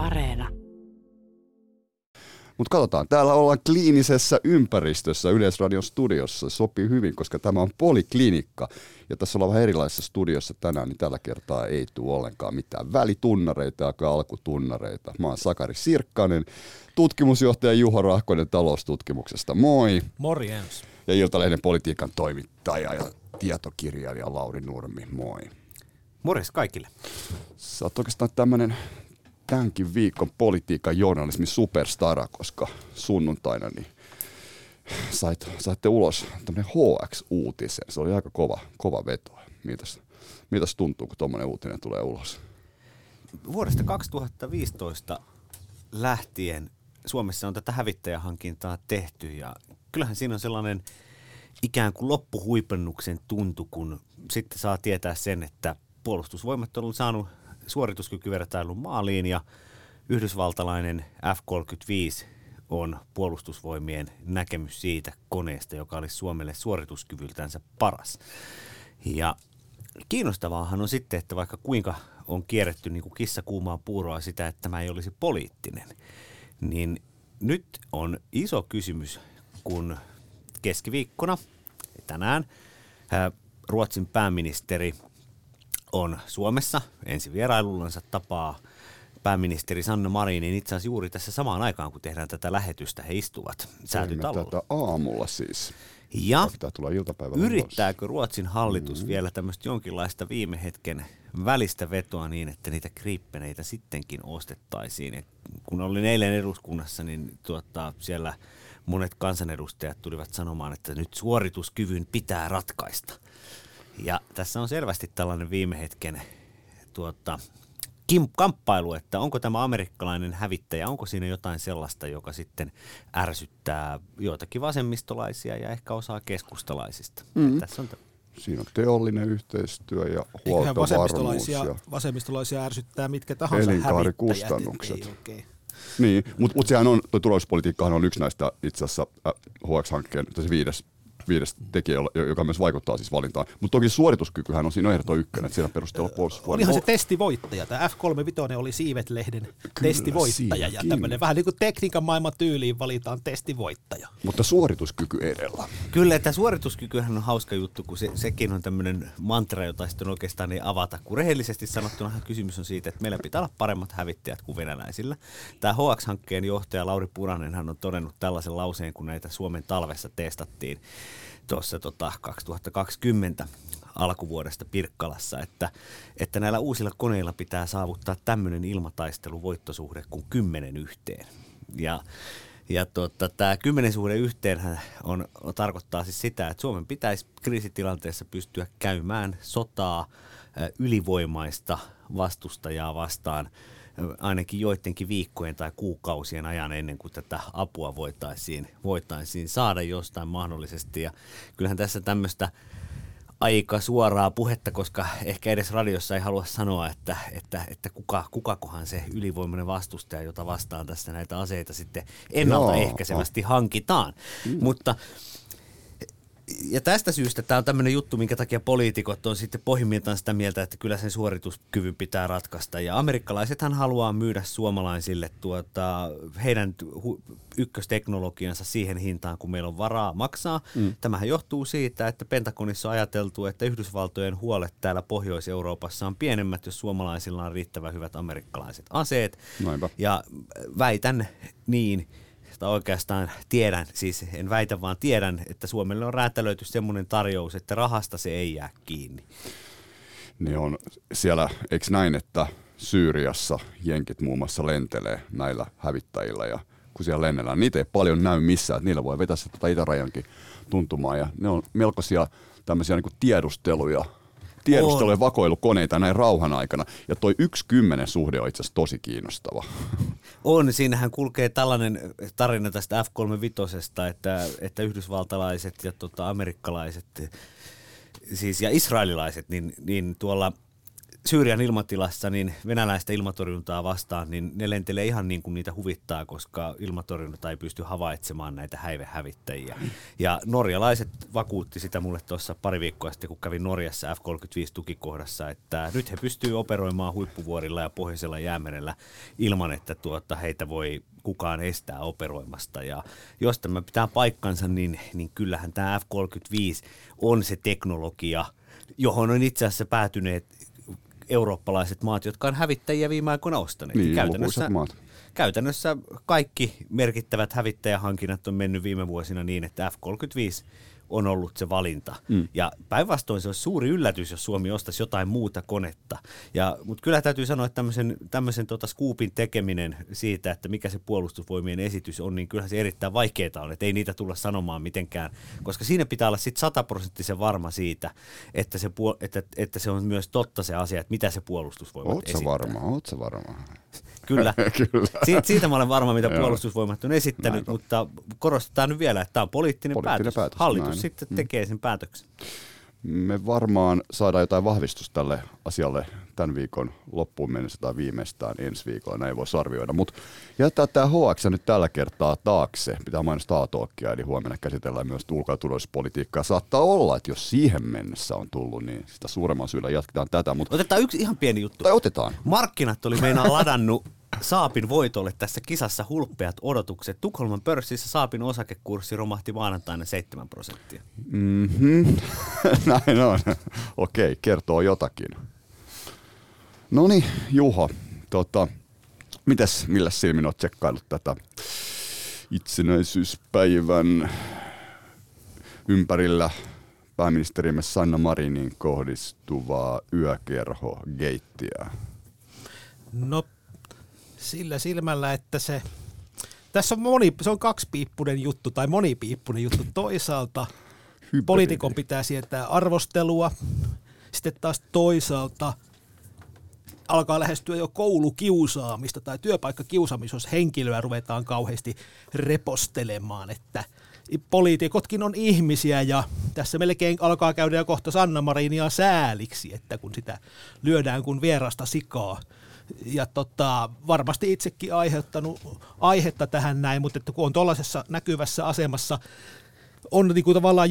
Areena. Mutta katsotaan, täällä ollaan kliinisessä ympäristössä Yleisradion studiossa. Se sopii hyvin, koska tämä on poliklinikka. Ja tässä ollaan vähän erilaisessa studiossa tänään, niin tällä kertaa ei tule ollenkaan mitään välitunnareita ja alkutunnareita. Mä oon Sakari Sirkkanen, tutkimusjohtaja Juho Rahkonen taloustutkimuksesta. Moi! Morjens! Ja Iltalehden politiikan toimittaja ja tietokirjailija Lauri Nurmi. Moi! Morjes kaikille! Sä oot oikeastaan tämmönen tämänkin viikon politiikan journalismin superstara, koska sunnuntaina niin sait, saitte ulos tämmöinen HX-uutisen. Se oli aika kova, kova veto. Mitäs, mitäs tuntuu, kun tuommoinen uutinen tulee ulos? Vuodesta 2015 lähtien Suomessa on tätä hävittäjähankintaa tehty ja kyllähän siinä on sellainen ikään kuin loppuhuipennuksen tuntu, kun sitten saa tietää sen, että puolustusvoimat on saanut suorituskykyvertailun maaliin ja yhdysvaltalainen F-35 on puolustusvoimien näkemys siitä koneesta, joka olisi Suomelle suorituskyvyltänsä paras. Ja kiinnostavaahan on sitten, että vaikka kuinka on kierretty niin kuin kissa kuumaa puuroa sitä, että tämä ei olisi poliittinen, niin nyt on iso kysymys, kun keskiviikkona tänään Ruotsin pääministeri on Suomessa ensi vierailullansa tapaa pääministeri Sanna Marinin itse asiassa juuri tässä samaan aikaan, kun tehdään tätä lähetystä, he istuvat säätytalolla. Tätä aamulla siis. Ja yrittääkö Ruotsin hallitus mm-hmm. vielä tämmöistä jonkinlaista viime hetken välistä vetoa niin, että niitä kriippeneitä sittenkin ostettaisiin. Et kun olin eilen eduskunnassa, niin tuota, siellä monet kansanedustajat tulivat sanomaan, että nyt suorituskyvyn pitää ratkaista. Ja tässä on selvästi tällainen viime hetken tuota, kim, kamppailu, että onko tämä amerikkalainen hävittäjä, onko siinä jotain sellaista, joka sitten ärsyttää joitakin vasemmistolaisia ja ehkä osaa keskustalaisista. Mm. Tässä on t- Siinä on teollinen yhteistyö ja huoltovarmuus. Vasemmistolaisia, ja vasemmistolaisia ärsyttää mitkä tahansa Elinkaarikustannukset. Niin, niin mutta mut sehän on, tuo turvallisuuspolitiikkahan on yksi näistä itse asiassa äh, HX-hankkeen, se viides viides tekijä, joka myös vaikuttaa siis valintaan. Mutta toki suorituskykyhän on siinä ehdoton ykkönen, että siinä perusteella puolustusvoimia. Olihan se testivoittaja. Tämä F35 oli Siivet-lehden testivoittaja ja tämmöinen vähän niin kuin tekniikan maailman tyyliin valitaan testivoittaja. Mutta suorituskyky edellä. Kyllä, että suorituskykyhän on hauska juttu, kun se, sekin on tämmöinen mantra, jota sitten oikeastaan ei avata. Kun rehellisesti sanottuna kysymys on siitä, että meillä pitää olla paremmat hävittäjät kuin venäläisillä. Tämä HX-hankkeen johtaja Lauri Puranen hän on todennut tällaisen lauseen, kun näitä Suomen talvessa testattiin tuossa tota 2020 alkuvuodesta Pirkkalassa, että, että näillä uusilla koneilla pitää saavuttaa tämmöinen ilmataistelu voittosuhde kuin kymmenen yhteen. Ja, ja tota, tämä kymmenen suhde yhteen on, on, tarkoittaa siis sitä, että Suomen pitäisi kriisitilanteessa pystyä käymään sotaa ylivoimaista vastustajaa vastaan – ainakin joidenkin viikkojen tai kuukausien ajan ennen kuin tätä apua voitaisiin, voitaisiin saada jostain mahdollisesti. Ja kyllähän tässä tämmöistä aika suoraa puhetta, koska ehkä edes radiossa ei halua sanoa, että, että, että kuka, kukakohan se ylivoimainen vastustaja, jota vastaan tässä näitä aseita sitten ennaltaehkäisevästi hankitaan. Mm. Mutta ja tästä syystä tämä on tämmöinen juttu, minkä takia poliitikot on sitten pohjimmiltaan sitä mieltä, että kyllä sen suorituskyvyn pitää ratkaista. Ja amerikkalaisethan haluaa myydä suomalaisille tuota, heidän ykkösteknologiansa siihen hintaan, kun meillä on varaa maksaa. Mm. Tämähän johtuu siitä, että Pentagonissa on ajateltu, että Yhdysvaltojen huolet täällä Pohjois-Euroopassa on pienemmät, jos suomalaisilla on riittävän hyvät amerikkalaiset aseet. Noinpa. Ja väitän niin, tai oikeastaan tiedän, siis en väitä vaan tiedän, että Suomelle on räätälöity semmoinen tarjous, että rahasta se ei jää kiinni. Ne on siellä, eikö näin, että Syyriassa jenkit muun muassa lentelee näillä hävittäjillä ja kun siellä lennellään, niitä ei paljon näy missään, että niillä voi vetää se tuota itärajankin tuntumaan ja ne on melkoisia tämmöisiä niin tiedusteluja tiedustelu- ja vakoilukoneita näin rauhan aikana. Ja toi yksi kymmenen suhde on itse asiassa tosi kiinnostava. On, siinähän kulkee tällainen tarina tästä F-35, että, että yhdysvaltalaiset ja tota, amerikkalaiset siis, ja israelilaiset, niin, niin tuolla Syyrian ilmatilassa niin venäläistä ilmatorjuntaa vastaan, niin ne lentelee ihan niin kuin niitä huvittaa, koska ilmatorjunta ei pysty havaitsemaan näitä häivehävittäjiä. Ja norjalaiset vakuutti sitä mulle tuossa pari viikkoa sitten, kun kävin Norjassa F-35-tukikohdassa, että nyt he pystyvät operoimaan huippuvuorilla ja pohjoisella jäämerellä ilman, että tuota, heitä voi kukaan estää operoimasta. Ja jos tämä pitää paikkansa, niin, niin kyllähän tämä F-35 on se teknologia, johon on itse asiassa päätyneet eurooppalaiset maat, jotka on hävittäjiä viime aikoina ostaneet. Niin, käytännössä, maat. käytännössä kaikki merkittävät hävittäjähankinnat on mennyt viime vuosina niin, että F-35 on ollut se valinta. Mm. Ja päinvastoin se olisi suuri yllätys, jos Suomi ostaisi jotain muuta konetta. Ja, mutta kyllä täytyy sanoa, että tämmöisen, tämmöisen tota skuupin tekeminen siitä, että mikä se puolustusvoimien esitys on, niin kyllähän se erittäin vaikeaa on, että ei niitä tulla sanomaan mitenkään, koska siinä pitää olla sitten sataprosenttisen varma siitä, että se, puol- että, että se on myös totta se asia, että mitä se puolustusvoimat Oot esittää. varma, oot varma. Kyllä. Kyllä. Siitä, siitä mä olen varma, mitä puolustusvoimat on esittänyt, Näin on. mutta korostetaan nyt vielä, että tämä on poliittinen, Poliittinen päätös. päätös, Hallitus näin. sitten tekee sen päätöksen. Me varmaan saadaan jotain vahvistusta tälle asialle tämän viikon loppuun mennessä tai viimeistään ensi viikolla, näin voisi arvioida. Mutta jättää tämä HX nyt tällä kertaa taakse. Pitää mainostaa A-talkia, eli huomenna käsitellään myös ulko- ja turvallisuuspolitiikkaa. Saattaa olla, että jos siihen mennessä on tullut, niin sitä suuremman syyllä jatketaan tätä. Mutta Otetaan yksi ihan pieni juttu. tai otetaan. Markkinat oli meinaan ladannut Saapin voitolle tässä kisassa hulppeat odotukset. Tukholman pörssissä Saapin osakekurssi romahti maanantaina 7 prosenttia. Mm-hmm. Näin on. Okei, kertoo jotakin. No niin, Juho, tota, mitäs, millä silmin olet tsekkailut tätä itsenäisyyspäivän ympärillä pääministerimme Sanna Marinin kohdistuvaa yökerho-geittiä? No sillä silmällä, että se, tässä on moni, se on kaksipiippunen juttu tai monipiippunen juttu. Toisaalta poliitikon pitää sietää arvostelua, sitten taas toisaalta alkaa lähestyä jo koulukiusaamista tai työpaikkakiusaamista, jos henkilöä ruvetaan kauheasti repostelemaan, että poliitikotkin on ihmisiä ja tässä melkein alkaa käydä jo kohta Sanna Marinia sääliksi, että kun sitä lyödään kuin vierasta sikaa. Ja tota, varmasti itsekin aiheuttanut aihetta tähän näin, mutta että kun on tuollaisessa näkyvässä asemassa, on niin kuin tavallaan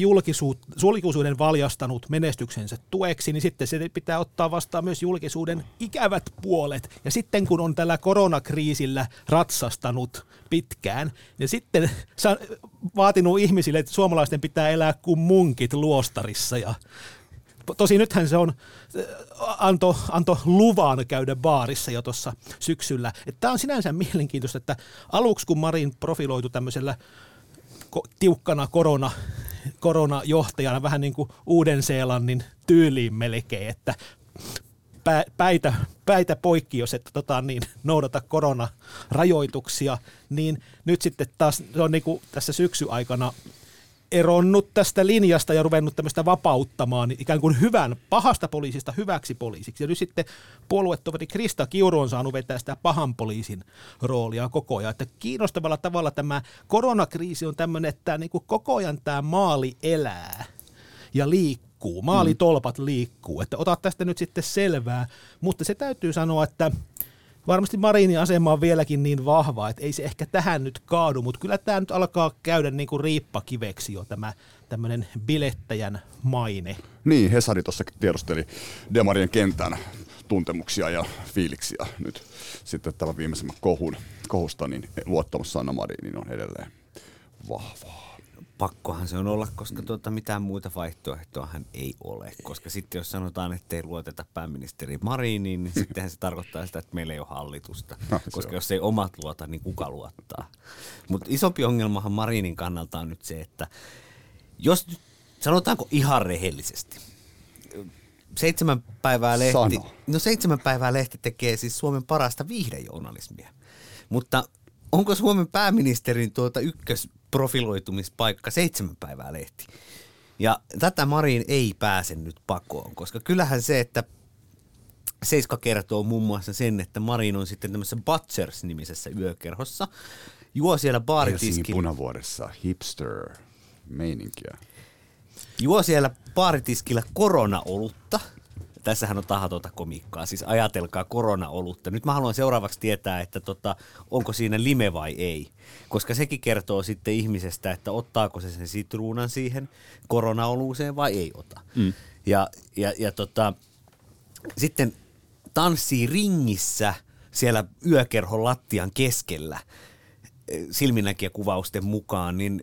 julkisuuden valjastanut menestyksensä tueksi, niin sitten se pitää ottaa vastaan myös julkisuuden ikävät puolet. Ja sitten kun on tällä koronakriisillä ratsastanut pitkään, ja sitten vaatinut ihmisille, että suomalaisten pitää elää kuin munkit luostarissa ja Tosi nythän se on, äh, anto, anto luvan käydä baarissa jo tuossa syksyllä. Tämä on sinänsä mielenkiintoista, että aluksi kun Marin profiloitu tämmöisellä tiukkana korona, koronajohtajana, vähän niin kuin Uuden-Seelannin tyyliin melkein, että pä- päitä, päitä poikki, jos et tota, niin, noudata koronarajoituksia, niin nyt sitten taas se on niin kuin tässä syksy aikana eronnut tästä linjasta ja ruvennut tämmöistä vapauttamaan ikään kuin hyvän, pahasta poliisista hyväksi poliisiksi. Ja nyt sitten puoluetoveri Krista Kiuru on saanut vetää sitä pahan poliisin roolia koko ajan. Että kiinnostavalla tavalla tämä koronakriisi on tämmöinen, että niin kuin koko ajan tämä maali elää ja liikkuu. Maalitolpat liikkuu. Että ota tästä nyt sitten selvää. Mutta se täytyy sanoa, että varmasti Marinin asema on vieläkin niin vahva, että ei se ehkä tähän nyt kaadu, mutta kyllä tämä nyt alkaa käydä niin kuin riippakiveksi jo tämä tämmöinen bilettäjän maine. Niin, Hesari tuossa tiedosteli Demarien kentän tuntemuksia ja fiiliksiä nyt sitten tämän viimeisemmän kohun, kohusta, niin luottamus Sanna Mariniin on edelleen vahvaa. Pakkohan se on olla, koska tuota, mitään muuta vaihtoehtoahan ei ole. Koska sitten jos sanotaan, että ei luoteta pääministeri Mariniin, niin sittenhän se tarkoittaa sitä, että meillä ei ole hallitusta. No, koska on. jos ei omat luota, niin kuka luottaa? Mutta isompi ongelmahan Marinin kannalta on nyt se, että jos nyt, sanotaanko ihan rehellisesti, seitsemän päivää lehti, Sano. no seitsemän päivää lehti tekee siis Suomen parasta viihdejournalismia. Mutta onko Suomen pääministerin tuota ykkösprofiloitumispaikka seitsemän päivää lehti? Ja tätä Marin ei pääse nyt pakoon, koska kyllähän se, että Seiska kertoo muun muassa sen, että Marin on sitten tämmöisessä Butchers-nimisessä yökerhossa, juo siellä Helsingin baaritiskillä, punavuodessa hipster meininkiä. juo siellä baaritiskillä koronaolutta, tässähän on tahatonta komiikkaa. Siis ajatelkaa korona-olutta. Nyt mä haluan seuraavaksi tietää, että tota, onko siinä lime vai ei. Koska sekin kertoo sitten ihmisestä, että ottaako se sen sitruunan siihen koronaoluuseen vai ei ota. Mm. Ja, ja, ja tota, sitten tanssii ringissä siellä yökerhon lattian keskellä silminnäkijäkuvausten mukaan, niin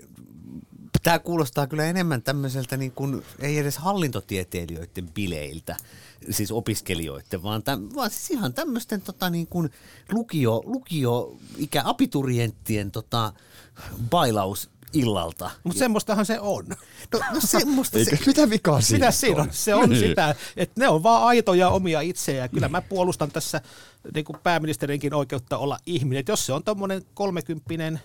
tämä kuulostaa kyllä enemmän tämmöiseltä niin kuin, ei edes hallintotieteilijöiden bileiltä, siis opiskelijoiden, vaan, täm, vaan siis ihan tämmöisten tota, niin kuin lukio, lukio ikä abiturienttien tota, bailaus illalta. Mutta semmoistahan se on. No, no semmoista Eikä, se... Mitä vikaa siinä Mitä siinä on? Se on niin. sitä, että ne on vaan aitoja omia itseä. Kyllä mä puolustan tässä niin kuin pääministerinkin oikeutta olla ihminen. Et jos se on tuommoinen kolmekymppinen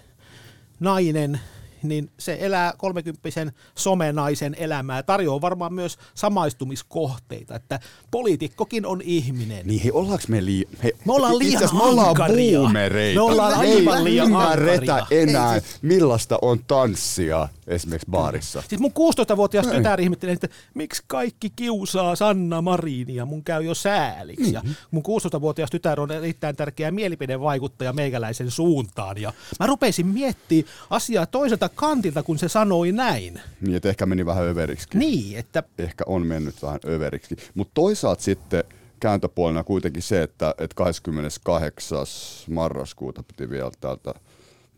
nainen, niin se elää kolmekymppisen somenaisen elämää. Tarjoaa varmaan myös samaistumiskohteita, että poliitikkokin on ihminen. Niin, hei, ollaanko me liian... Hei, me ollaan liian me ollaan boomereita. Me ollaan aivan liian ymmärretä enää, millaista on tanssia esimerkiksi baarissa. Siis mun 16-vuotias tytär ihmetteli, että miksi kaikki kiusaa Sanna Marinia, mun käy jo sääliksi. Ja mun 16-vuotias tytär on erittäin tärkeä mielipidevaikuttaja meikäläisen suuntaan. Ja mä rupesin miettimään asiaa toiselta kantilta, kun se sanoi näin. Niin, että ehkä meni vähän överiksi. Niin, että... Ehkä on mennyt vähän överiksi. Mutta toisaalta sitten kääntöpuolena kuitenkin se, että, että 28. marraskuuta piti vielä täältä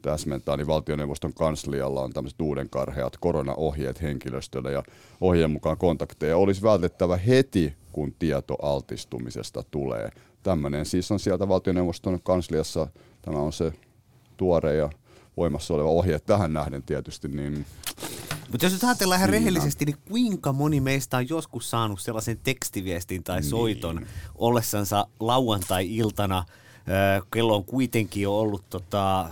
täsmentää, niin valtioneuvoston kanslialla on tämmöiset uuden karheat koronaohjeet henkilöstölle ja ohjeen mukaan kontakteja olisi vältettävä heti, kun tieto altistumisesta tulee. Tämmöinen siis on sieltä valtioneuvoston kansliassa, tämä on se tuore ja voimassa oleva ohje tähän nähden tietysti, niin mutta jos nyt ajatellaan ihan rehellisesti, niin kuinka moni meistä on joskus saanut sellaisen tekstiviestin tai niin. soiton niin. ollessansa lauantai-iltana, kello on kuitenkin jo ollut tota,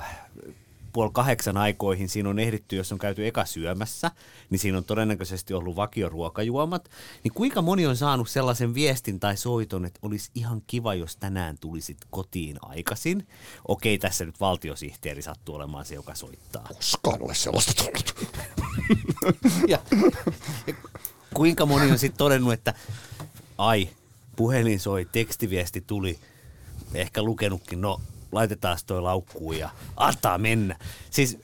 puoli kahdeksan aikoihin siinä on ehditty, jos on käyty eka syömässä, niin siinä on todennäköisesti ollut vakioruokajuomat. Niin kuinka moni on saanut sellaisen viestin tai soiton, että olisi ihan kiva, jos tänään tulisit kotiin aikaisin. Okei, tässä nyt valtiosihteeri sattuu olemaan se, joka soittaa. Koskaan ole sellaista tullut. ja, ja kuinka moni on sitten todennut, että ai, puhelin soi, tekstiviesti tuli, ehkä lukenutkin, no laitetaan toi laukkuun ja antaa mennä. Siis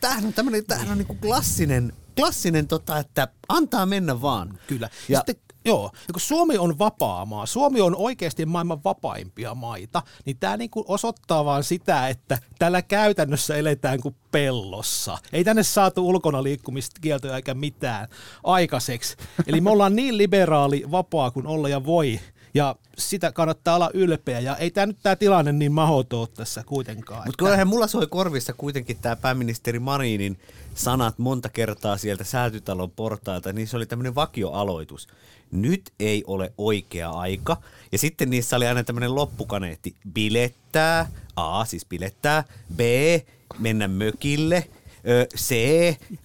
tämähän on tämmöinen, tämähän on niinku klassinen, klassinen tota, että antaa mennä vaan. Kyllä. Ja, sitten Joo, ja kun Suomi on vapaa maa, Suomi on oikeasti maailman vapaimpia maita, niin tämä niinku osoittaa vaan sitä, että tällä käytännössä eletään kuin pellossa. Ei tänne saatu ulkona liikkumista kieltoja eikä mitään aikaiseksi. Eli me ollaan niin liberaali vapaa kuin olla ja voi ja sitä kannattaa olla ylpeä. Ja ei tämä nyt tämä tilanne niin mahoto tässä kuitenkaan. Mutta kyllähän mulla soi korvissa kuitenkin tämä pääministeri Marinin sanat monta kertaa sieltä säätytalon portailta, niin se oli tämmöinen vakioaloitus. Nyt ei ole oikea aika. Ja sitten niissä oli aina tämmöinen loppukaneetti. Bilettää, A siis bilettää, B mennä mökille, C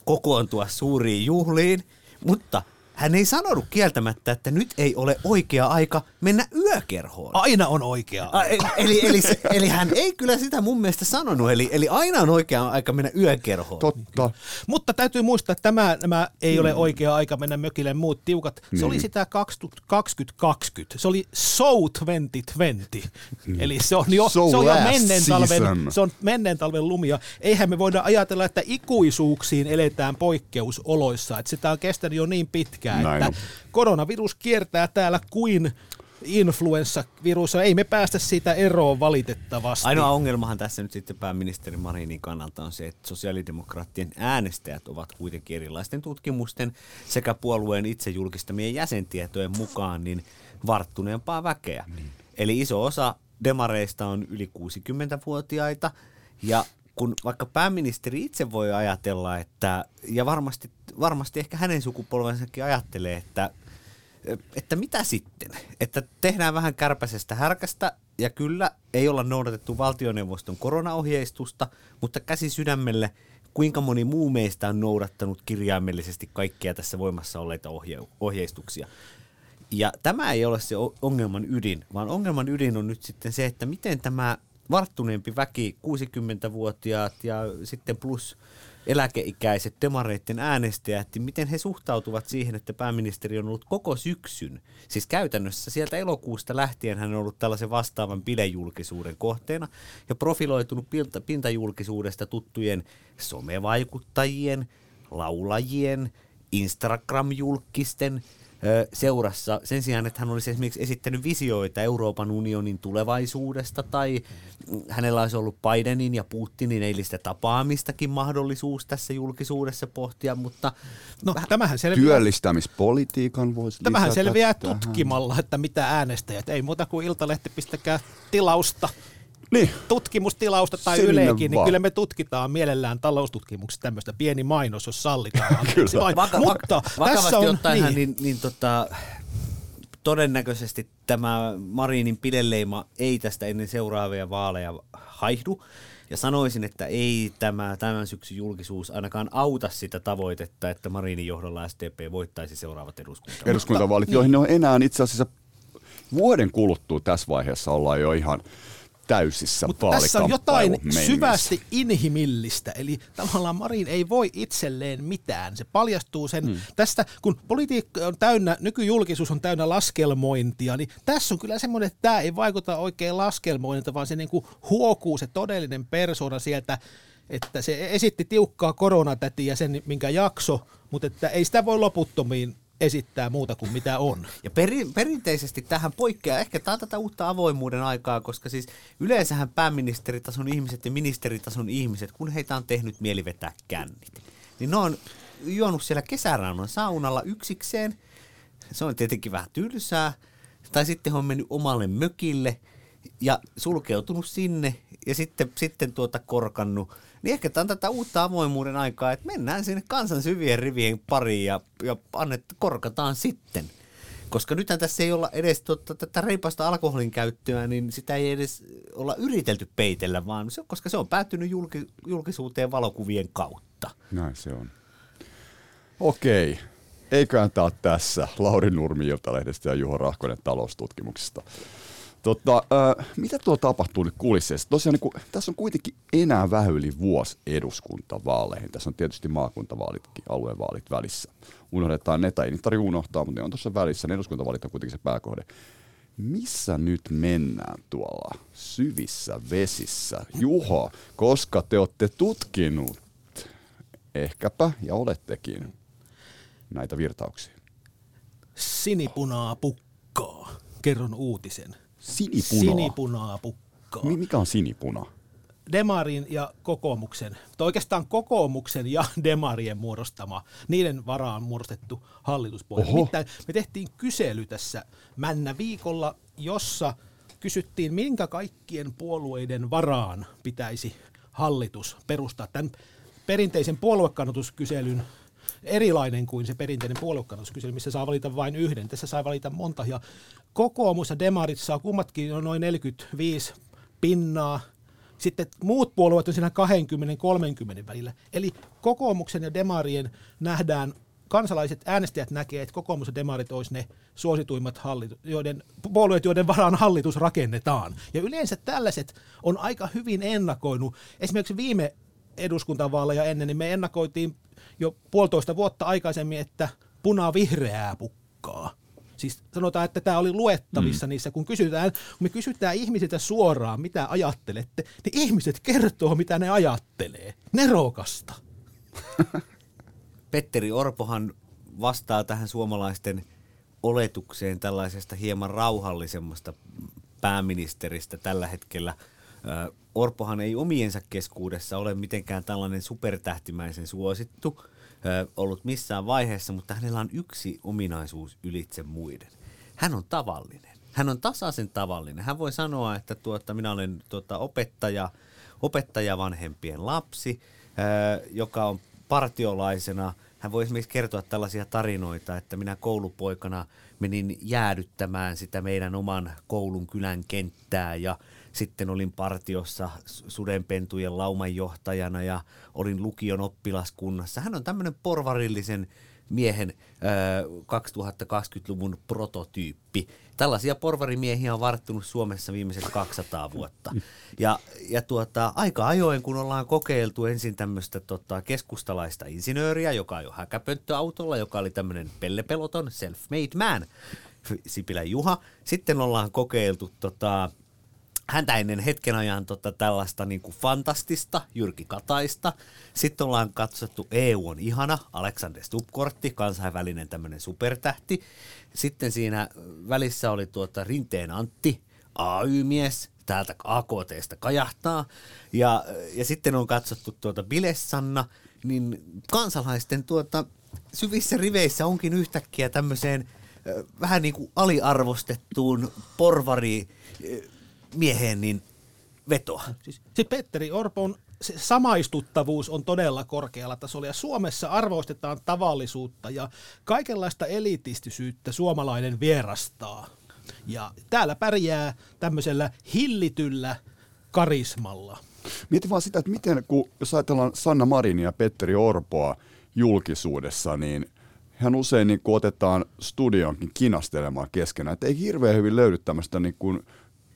kokoontua suuriin juhliin. Mutta hän ei sanonut kieltämättä, että nyt ei ole oikea aika mennä yökerhoon. Aina on oikea aika. A, eli, eli, se, eli hän ei kyllä sitä mun mielestä sanonut, eli, eli aina on oikea aika mennä yökerhoon. Totta. Mutta täytyy muistaa, että tämä, tämä ei ole oikea aika mennä mökille muut tiukat. Se oli niin. sitä 2020. Se oli So 2020. Mm. Eli se on jo, so se on jo menneen, talven, se on menneen talven lumia. Eihän me voida ajatella, että ikuisuuksiin eletään poikkeusoloissa. Että sitä on kestänyt jo niin pitkään pitkään, Näin että on. koronavirus kiertää täällä kuin influenssavirus. Ei me päästä siitä eroon valitettavasti. Ainoa ongelmahan tässä nyt sitten pääministeri Marinin kannalta on se, että sosiaalidemokraattien äänestäjät ovat kuitenkin erilaisten tutkimusten sekä puolueen itse julkistamien jäsentietojen mukaan niin varttuneempaa väkeä. Niin. Eli iso osa demareista on yli 60-vuotiaita ja kun vaikka pääministeri itse voi ajatella, että, ja varmasti, varmasti ehkä hänen sukupolvensakin ajattelee, että, että mitä sitten? Että tehdään vähän kärpäisestä härkästä, ja kyllä ei olla noudatettu valtioneuvoston koronaohjeistusta, mutta käsi sydämelle, kuinka moni muu meistä on noudattanut kirjaimellisesti kaikkia tässä voimassa olleita ohje- ohjeistuksia. Ja tämä ei ole se ongelman ydin, vaan ongelman ydin on nyt sitten se, että miten tämä varttuneempi väki, 60-vuotiaat ja sitten plus eläkeikäiset demareitten äänestäjät, miten he suhtautuvat siihen, että pääministeri on ollut koko syksyn. Siis käytännössä sieltä elokuusta lähtien hän on ollut tällaisen vastaavan bilejulkisuuden kohteena ja profiloitunut pinta, pintajulkisuudesta tuttujen somevaikuttajien, laulajien, Instagram-julkisten – seurassa. Sen sijaan, että hän olisi esimerkiksi esittänyt visioita Euroopan unionin tulevaisuudesta tai hänellä olisi ollut Bidenin ja Putinin eilistä tapaamistakin mahdollisuus tässä julkisuudessa pohtia, mutta no, tämähän selviää, työllistämispolitiikan voisi Tämähän selviää tähän. tutkimalla, että mitä äänestäjät, ei muuta kuin iltalehti, pistäkää tilausta niin. tutkimustilausta tai Sinne Yleekin, niin kyllä me tutkitaan mielellään taloustutkimuksessa tämmöistä pieni mainos, jos sallitaan. kyllä. Vain. Vaka- Mutta vakavasti tässä on, ottaen niin, niin, niin tota, todennäköisesti tämä Marinin pideleima ei tästä ennen seuraavia vaaleja haihdu. Ja sanoisin, että ei tämä tämän syksyn julkisuus ainakaan auta sitä tavoitetta, että Marinin johdolla SDP voittaisi seuraavat eduskuntavaalit. Eduskuntavaalit, joihin ne on enää itse asiassa vuoden kuluttua tässä vaiheessa ollaan jo ihan täysissä Mutta tässä on jotain syvästi inhimillistä, eli tavallaan Marin ei voi itselleen mitään. Se paljastuu sen hmm. tästä, kun politiikka on täynnä, nykyjulkisuus on täynnä laskelmointia, niin tässä on kyllä semmoinen, että tämä ei vaikuta oikein laskelmoinnilta, vaan se niinku huokuu se todellinen persona sieltä, että se esitti tiukkaa koronatätiä sen, minkä jakso, mutta että ei sitä voi loputtomiin esittää muuta kuin mitä on. Ja perin, perinteisesti tähän poikkeaa, ehkä tämä on tätä uutta avoimuuden aikaa, koska siis yleensähän pääministeritason ihmiset ja ministeritason ihmiset, kun heitä on tehnyt mieli vetää kännit, niin ne on juonut siellä kesärannan saunalla yksikseen. Se on tietenkin vähän tylsää. Tai sitten on mennyt omalle mökille ja sulkeutunut sinne ja sitten, sitten tuota korkannut niin ehkä tämä on tätä uutta avoimuuden aikaa, että mennään sinne kansan syvien rivien pariin ja, ja annet, korkataan sitten. Koska nythän tässä ei olla edes tuota, tätä reipasta alkoholin käyttöä, niin sitä ei edes olla yritelty peitellä, vaan se, koska se on päättynyt julki, julkisuuteen valokuvien kautta. Näin se on. Okei. Eiköhän tämä tässä. Lauri Nurmi Iltalehdestä ja Juho Rahkonen taloustutkimuksesta. Tota, äh, mitä tuo tapahtuu nyt kulisseissa? Tosiaan niin kun, tässä on kuitenkin enää vähän yli vuosi eduskuntavaaleihin. Tässä on tietysti maakuntavaalitkin, aluevaalit välissä. Unohdetaan ne, tai ei niitä unohtaa, mutta ne on tuossa välissä. Ne eduskuntavaalit on kuitenkin se pääkohde. Missä nyt mennään tuolla syvissä vesissä? Juho, koska te olette tutkinut, ehkäpä, ja olettekin, näitä virtauksia. Sinipunaa pukkaa. Kerron uutisen. Sinipunaa? Sinipunaa pukkaa. Mikä on sinipuna? Demarin ja kokoomuksen, tai oikeastaan kokoomuksen ja Demarien muodostama, niiden varaan muodostettu hallituspuolue. me tehtiin kysely tässä Männä viikolla, jossa kysyttiin, minkä kaikkien puolueiden varaan pitäisi hallitus perustaa. Tämän perinteisen puoluekannatuskyselyn erilainen kuin se perinteinen puoluekannatuskysely, missä saa valita vain yhden. Tässä saa valita monta. Ja kokoomus ja demarit saa kummatkin noin 45 pinnaa. Sitten muut puolueet on siinä 20-30 välillä. Eli kokoomuksen ja demarien nähdään kansalaiset äänestäjät näkee, että kokoomus ja demarit olisi ne suosituimmat hallitu- joiden, puolueet, joiden varaan hallitus rakennetaan. Ja yleensä tällaiset on aika hyvin ennakoinut. Esimerkiksi viime eduskuntavaaleja ennen, niin me ennakoitiin jo puolitoista vuotta aikaisemmin, että punaa-vihreää pukkaa. Siis sanotaan, että tämä oli luettavissa mm. niissä, kun kysytään, kun me kysytään ihmisiltä suoraan, mitä ajattelette, niin ihmiset kertoo, mitä ne ajattelee. Nerokasta. Petteri Orpohan vastaa tähän suomalaisten oletukseen tällaisesta hieman rauhallisemmasta pääministeristä tällä hetkellä. Orpohan ei omiensa keskuudessa ole mitenkään tällainen supertähtimäisen suosittu ollut missään vaiheessa, mutta hänellä on yksi ominaisuus ylitse muiden. Hän on tavallinen. Hän on tasaisen tavallinen. Hän voi sanoa, että tuota, minä olen tuota, opettaja, opettaja vanhempien lapsi, joka on partiolaisena. Hän voi esimerkiksi kertoa tällaisia tarinoita, että minä koulupoikana menin jäädyttämään sitä meidän oman koulun kylän kenttää ja sitten olin partiossa sudenpentujen laumanjohtajana ja olin lukion oppilaskunnassa. Hän on tämmöinen porvarillisen miehen 2020-luvun prototyyppi. Tällaisia porvarimiehiä on varttunut Suomessa viimeiset 200 vuotta. Ja, ja tuota, aika ajoin, kun ollaan kokeiltu ensin tämmöistä tota, keskustalaista insinööriä, joka jo häkäpönttöautolla, joka oli tämmöinen pellepeloton self-made man, Sipilä Juha. Sitten ollaan kokeiltu tota, häntä ennen hetken ajan tota, tällaista niin kuin fantastista Jyrki Kataista. Sitten ollaan katsottu EU on ihana, Alexander Stubb-kortti, kansainvälinen tämmöinen supertähti. Sitten siinä välissä oli tuota Rinteen Antti, AY-mies, täältä AKTstä kajahtaa. Ja, ja sitten on katsottu tuota Bilessanna, niin kansalaisten tuota, syvissä riveissä onkin yhtäkkiä tämmöiseen vähän niin kuin aliarvostettuun porvari mieheen niin vetoa. Siis, siis Petteri Orpon se samaistuttavuus on todella korkealla tasolla ja Suomessa arvostetaan tavallisuutta ja kaikenlaista elitistisyyttä suomalainen vierastaa. Ja täällä pärjää tämmöisellä hillityllä karismalla. Mieti vaan sitä, että miten, kun jos ajatellaan Sanna Marinia ja Petteri Orpoa julkisuudessa, niin hän usein niin otetaan studionkin kinastelemaan keskenään. Että ei hirveän hyvin löydy tämmöistä niin kuin,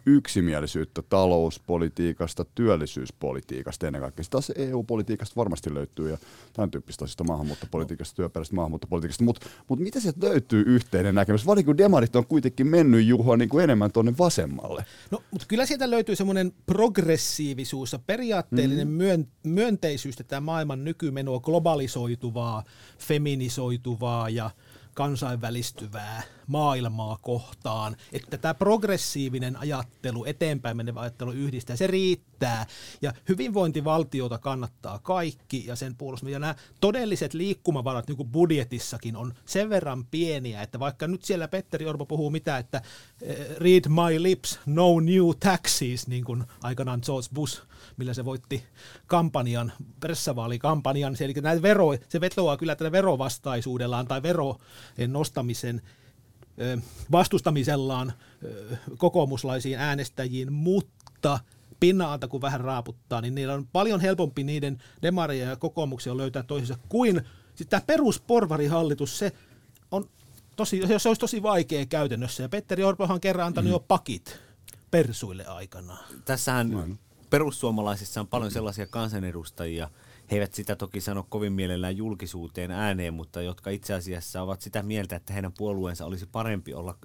yksimielisyyttä talouspolitiikasta, työllisyyspolitiikasta ennen kaikkea. Taas EU-politiikasta varmasti löytyy ja tämän tyyppistä asioista maahanmuuttopolitiikasta, työperäisestä maahanmuuttopolitiikasta, mutta mut mitä sieltä löytyy yhteinen näkemys? Varsinkin kun demarit on kuitenkin mennyt Juho niin kuin enemmän tuonne vasemmalle. No, mutta kyllä sieltä löytyy semmoinen progressiivisuus ja periaatteellinen mm. myön, myönteisyys tätä maailman nykymenoa globalisoituvaa, feminisoituvaa ja – kansainvälistyvää maailmaa kohtaan, että tämä progressiivinen ajattelu, eteenpäin menevä ajattelu yhdistää, se riittää. Ja hyvinvointivaltiota kannattaa kaikki ja sen puolustaminen. Ja nämä todelliset liikkumavarat niin kuin budjetissakin on sen verran pieniä, että vaikka nyt siellä Petteri Orpo puhuu mitä, että eh, read my lips, no new taxes, niin kuin aikanaan George Bush millä se voitti kampanjan, pressavaalikampanjan. Eli näitä vero, se vetoaa kyllä tällä verovastaisuudellaan tai verojen nostamisen vastustamisellaan kokoomuslaisiin äänestäjiin, mutta pinnalta kun vähän raaputtaa, niin niillä on paljon helpompi niiden demaria ja kokoomuksia löytää toisensa kuin sitten tämä perusporvarihallitus, se on tosi, se olisi tosi vaikea käytännössä. Ja Petteri Orpohan kerran antanut mm. jo pakit persuille aikanaan. Tässähän perussuomalaisissa on paljon sellaisia kansanedustajia, he eivät sitä toki sano kovin mielellään julkisuuteen ääneen, mutta jotka itse asiassa ovat sitä mieltä, että heidän puolueensa olisi parempi olla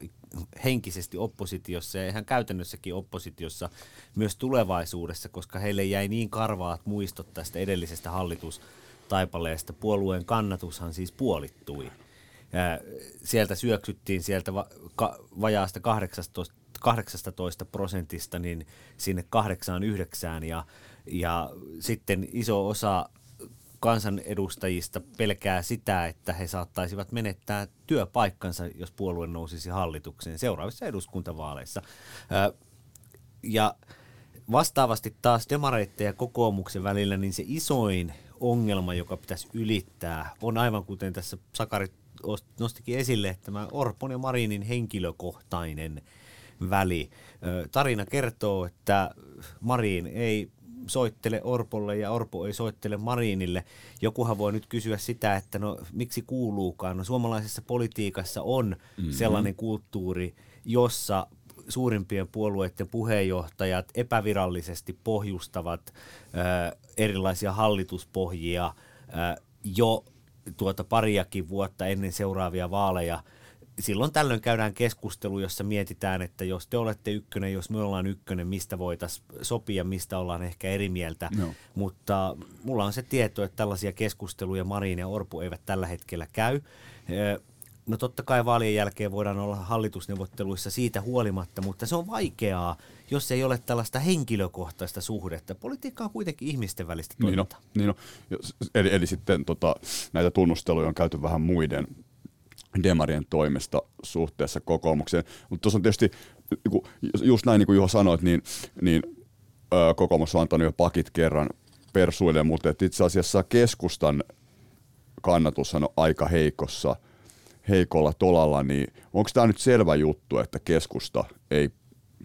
henkisesti oppositiossa ja ihan käytännössäkin oppositiossa myös tulevaisuudessa, koska heille jäi niin karvaat muistot tästä edellisestä hallitustaipaleesta. Puolueen kannatushan siis puolittui. Sieltä syöksyttiin sieltä vajaasta 18 18 prosentista niin sinne 8-9 ja, ja sitten iso osa kansanedustajista pelkää sitä, että he saattaisivat menettää työpaikkansa, jos puolue nousisi hallitukseen seuraavissa eduskuntavaaleissa. Ja vastaavasti taas demareitten ja kokoomuksen välillä, niin se isoin ongelma, joka pitäisi ylittää, on aivan kuten tässä Sakari nostikin esille, tämä Orpon ja Marinin henkilökohtainen väli. Tarina kertoo, että Marin ei soittele Orpolle ja Orpo ei soittele Marinille. Jokuhan voi nyt kysyä sitä, että no miksi kuuluukaan. No suomalaisessa politiikassa on mm-hmm. sellainen kulttuuri, jossa suurimpien puolueiden puheenjohtajat epävirallisesti pohjustavat ö, erilaisia hallituspohjia ö, jo tuota pariakin vuotta ennen seuraavia vaaleja – silloin tällöin käydään keskustelu, jossa mietitään, että jos te olette ykkönen, jos me ollaan ykkönen, mistä voitaisiin sopia, mistä ollaan ehkä eri mieltä. No. Mutta mulla on se tieto, että tällaisia keskusteluja Marin ja Orpo eivät tällä hetkellä käy. No totta kai vaalien jälkeen voidaan olla hallitusneuvotteluissa siitä huolimatta, mutta se on vaikeaa, jos ei ole tällaista henkilökohtaista suhdetta. Politiikka on kuitenkin ihmisten välistä toimintaa. Niin on, niin on. Eli, eli sitten tota, näitä tunnusteluja on käyty vähän muiden demarien toimesta suhteessa kokoomukseen. Mutta tuossa on tietysti, niinku, just näin niin kuin Juho sanoit, niin, niin kokoomus on antanut jo pakit kerran persuille, mutta itse asiassa keskustan kannatus on aika heikossa, heikolla tolalla, niin onko tämä nyt selvä juttu, että keskusta ei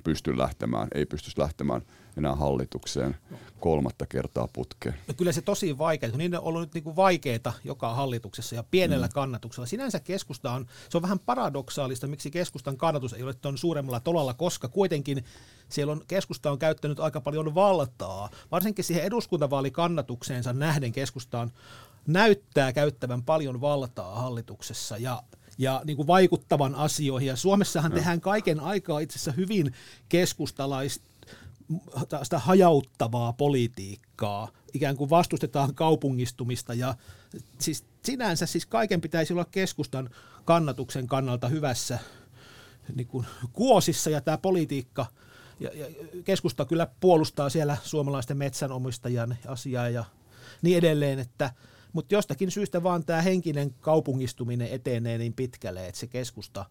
pysty lähtemään, ei pystyisi lähtemään enää hallitukseen kolmatta kertaa putkeen. No kyllä se tosi vaikea, kun niiden on ollut nyt niin kuin vaikeita joka hallituksessa ja pienellä mm. kannatuksella. Sinänsä keskusta on, se on vähän paradoksaalista, miksi keskustan kannatus ei ole tuon suuremmalla tolalla, koska kuitenkin siellä on, keskusta on käyttänyt aika paljon valtaa, varsinkin siihen eduskuntavaalikannatukseensa nähden keskusta on näyttää käyttävän paljon valtaa hallituksessa ja ja niin kuin vaikuttavan asioihin. Ja Suomessahan no. tehdään kaiken aikaa itse asiassa hyvin keskustalaista sitä hajauttavaa politiikkaa, ikään kuin vastustetaan kaupungistumista ja siis sinänsä siis kaiken pitäisi olla keskustan kannatuksen kannalta hyvässä niin kuin kuosissa ja tämä politiikka ja, ja keskusta kyllä puolustaa siellä suomalaisten metsänomistajien asiaa ja niin edelleen, että mutta jostakin syystä vaan tämä henkinen kaupungistuminen etenee niin pitkälle, että se keskusta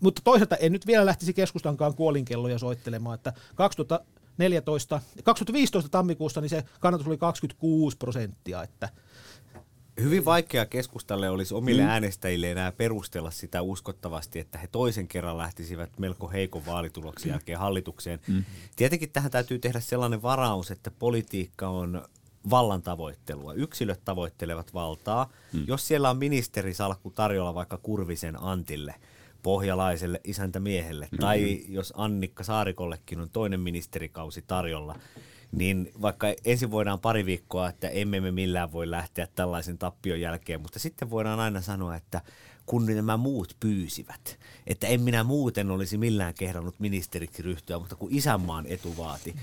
mutta toisaalta en nyt vielä lähtisi keskustankaan kuolinkelloja soittelemaan, että 2014, 2015 tammikuussa niin se kannatus oli 26 prosenttia, että Hyvin vaikea keskustalle olisi omille mm. äänestäjille enää perustella sitä uskottavasti, että he toisen kerran lähtisivät melko heikon vaalituloksen mm. jälkeen hallitukseen. Mm. Tietenkin tähän täytyy tehdä sellainen varaus, että politiikka on vallan tavoittelua. Yksilöt tavoittelevat valtaa. Mm. Jos siellä on ministerisalkku tarjolla vaikka Kurvisen Antille, pohjalaiselle isäntämiehelle, mm-hmm. tai jos Annikka Saarikollekin on toinen ministerikausi tarjolla, niin vaikka ensin voidaan pari viikkoa, että emme me millään voi lähteä tällaisen tappion jälkeen, mutta sitten voidaan aina sanoa, että kun nämä muut pyysivät, että en minä muuten olisi millään kehdannut ministeriksi ryhtyä, mutta kun isänmaan etu vaati.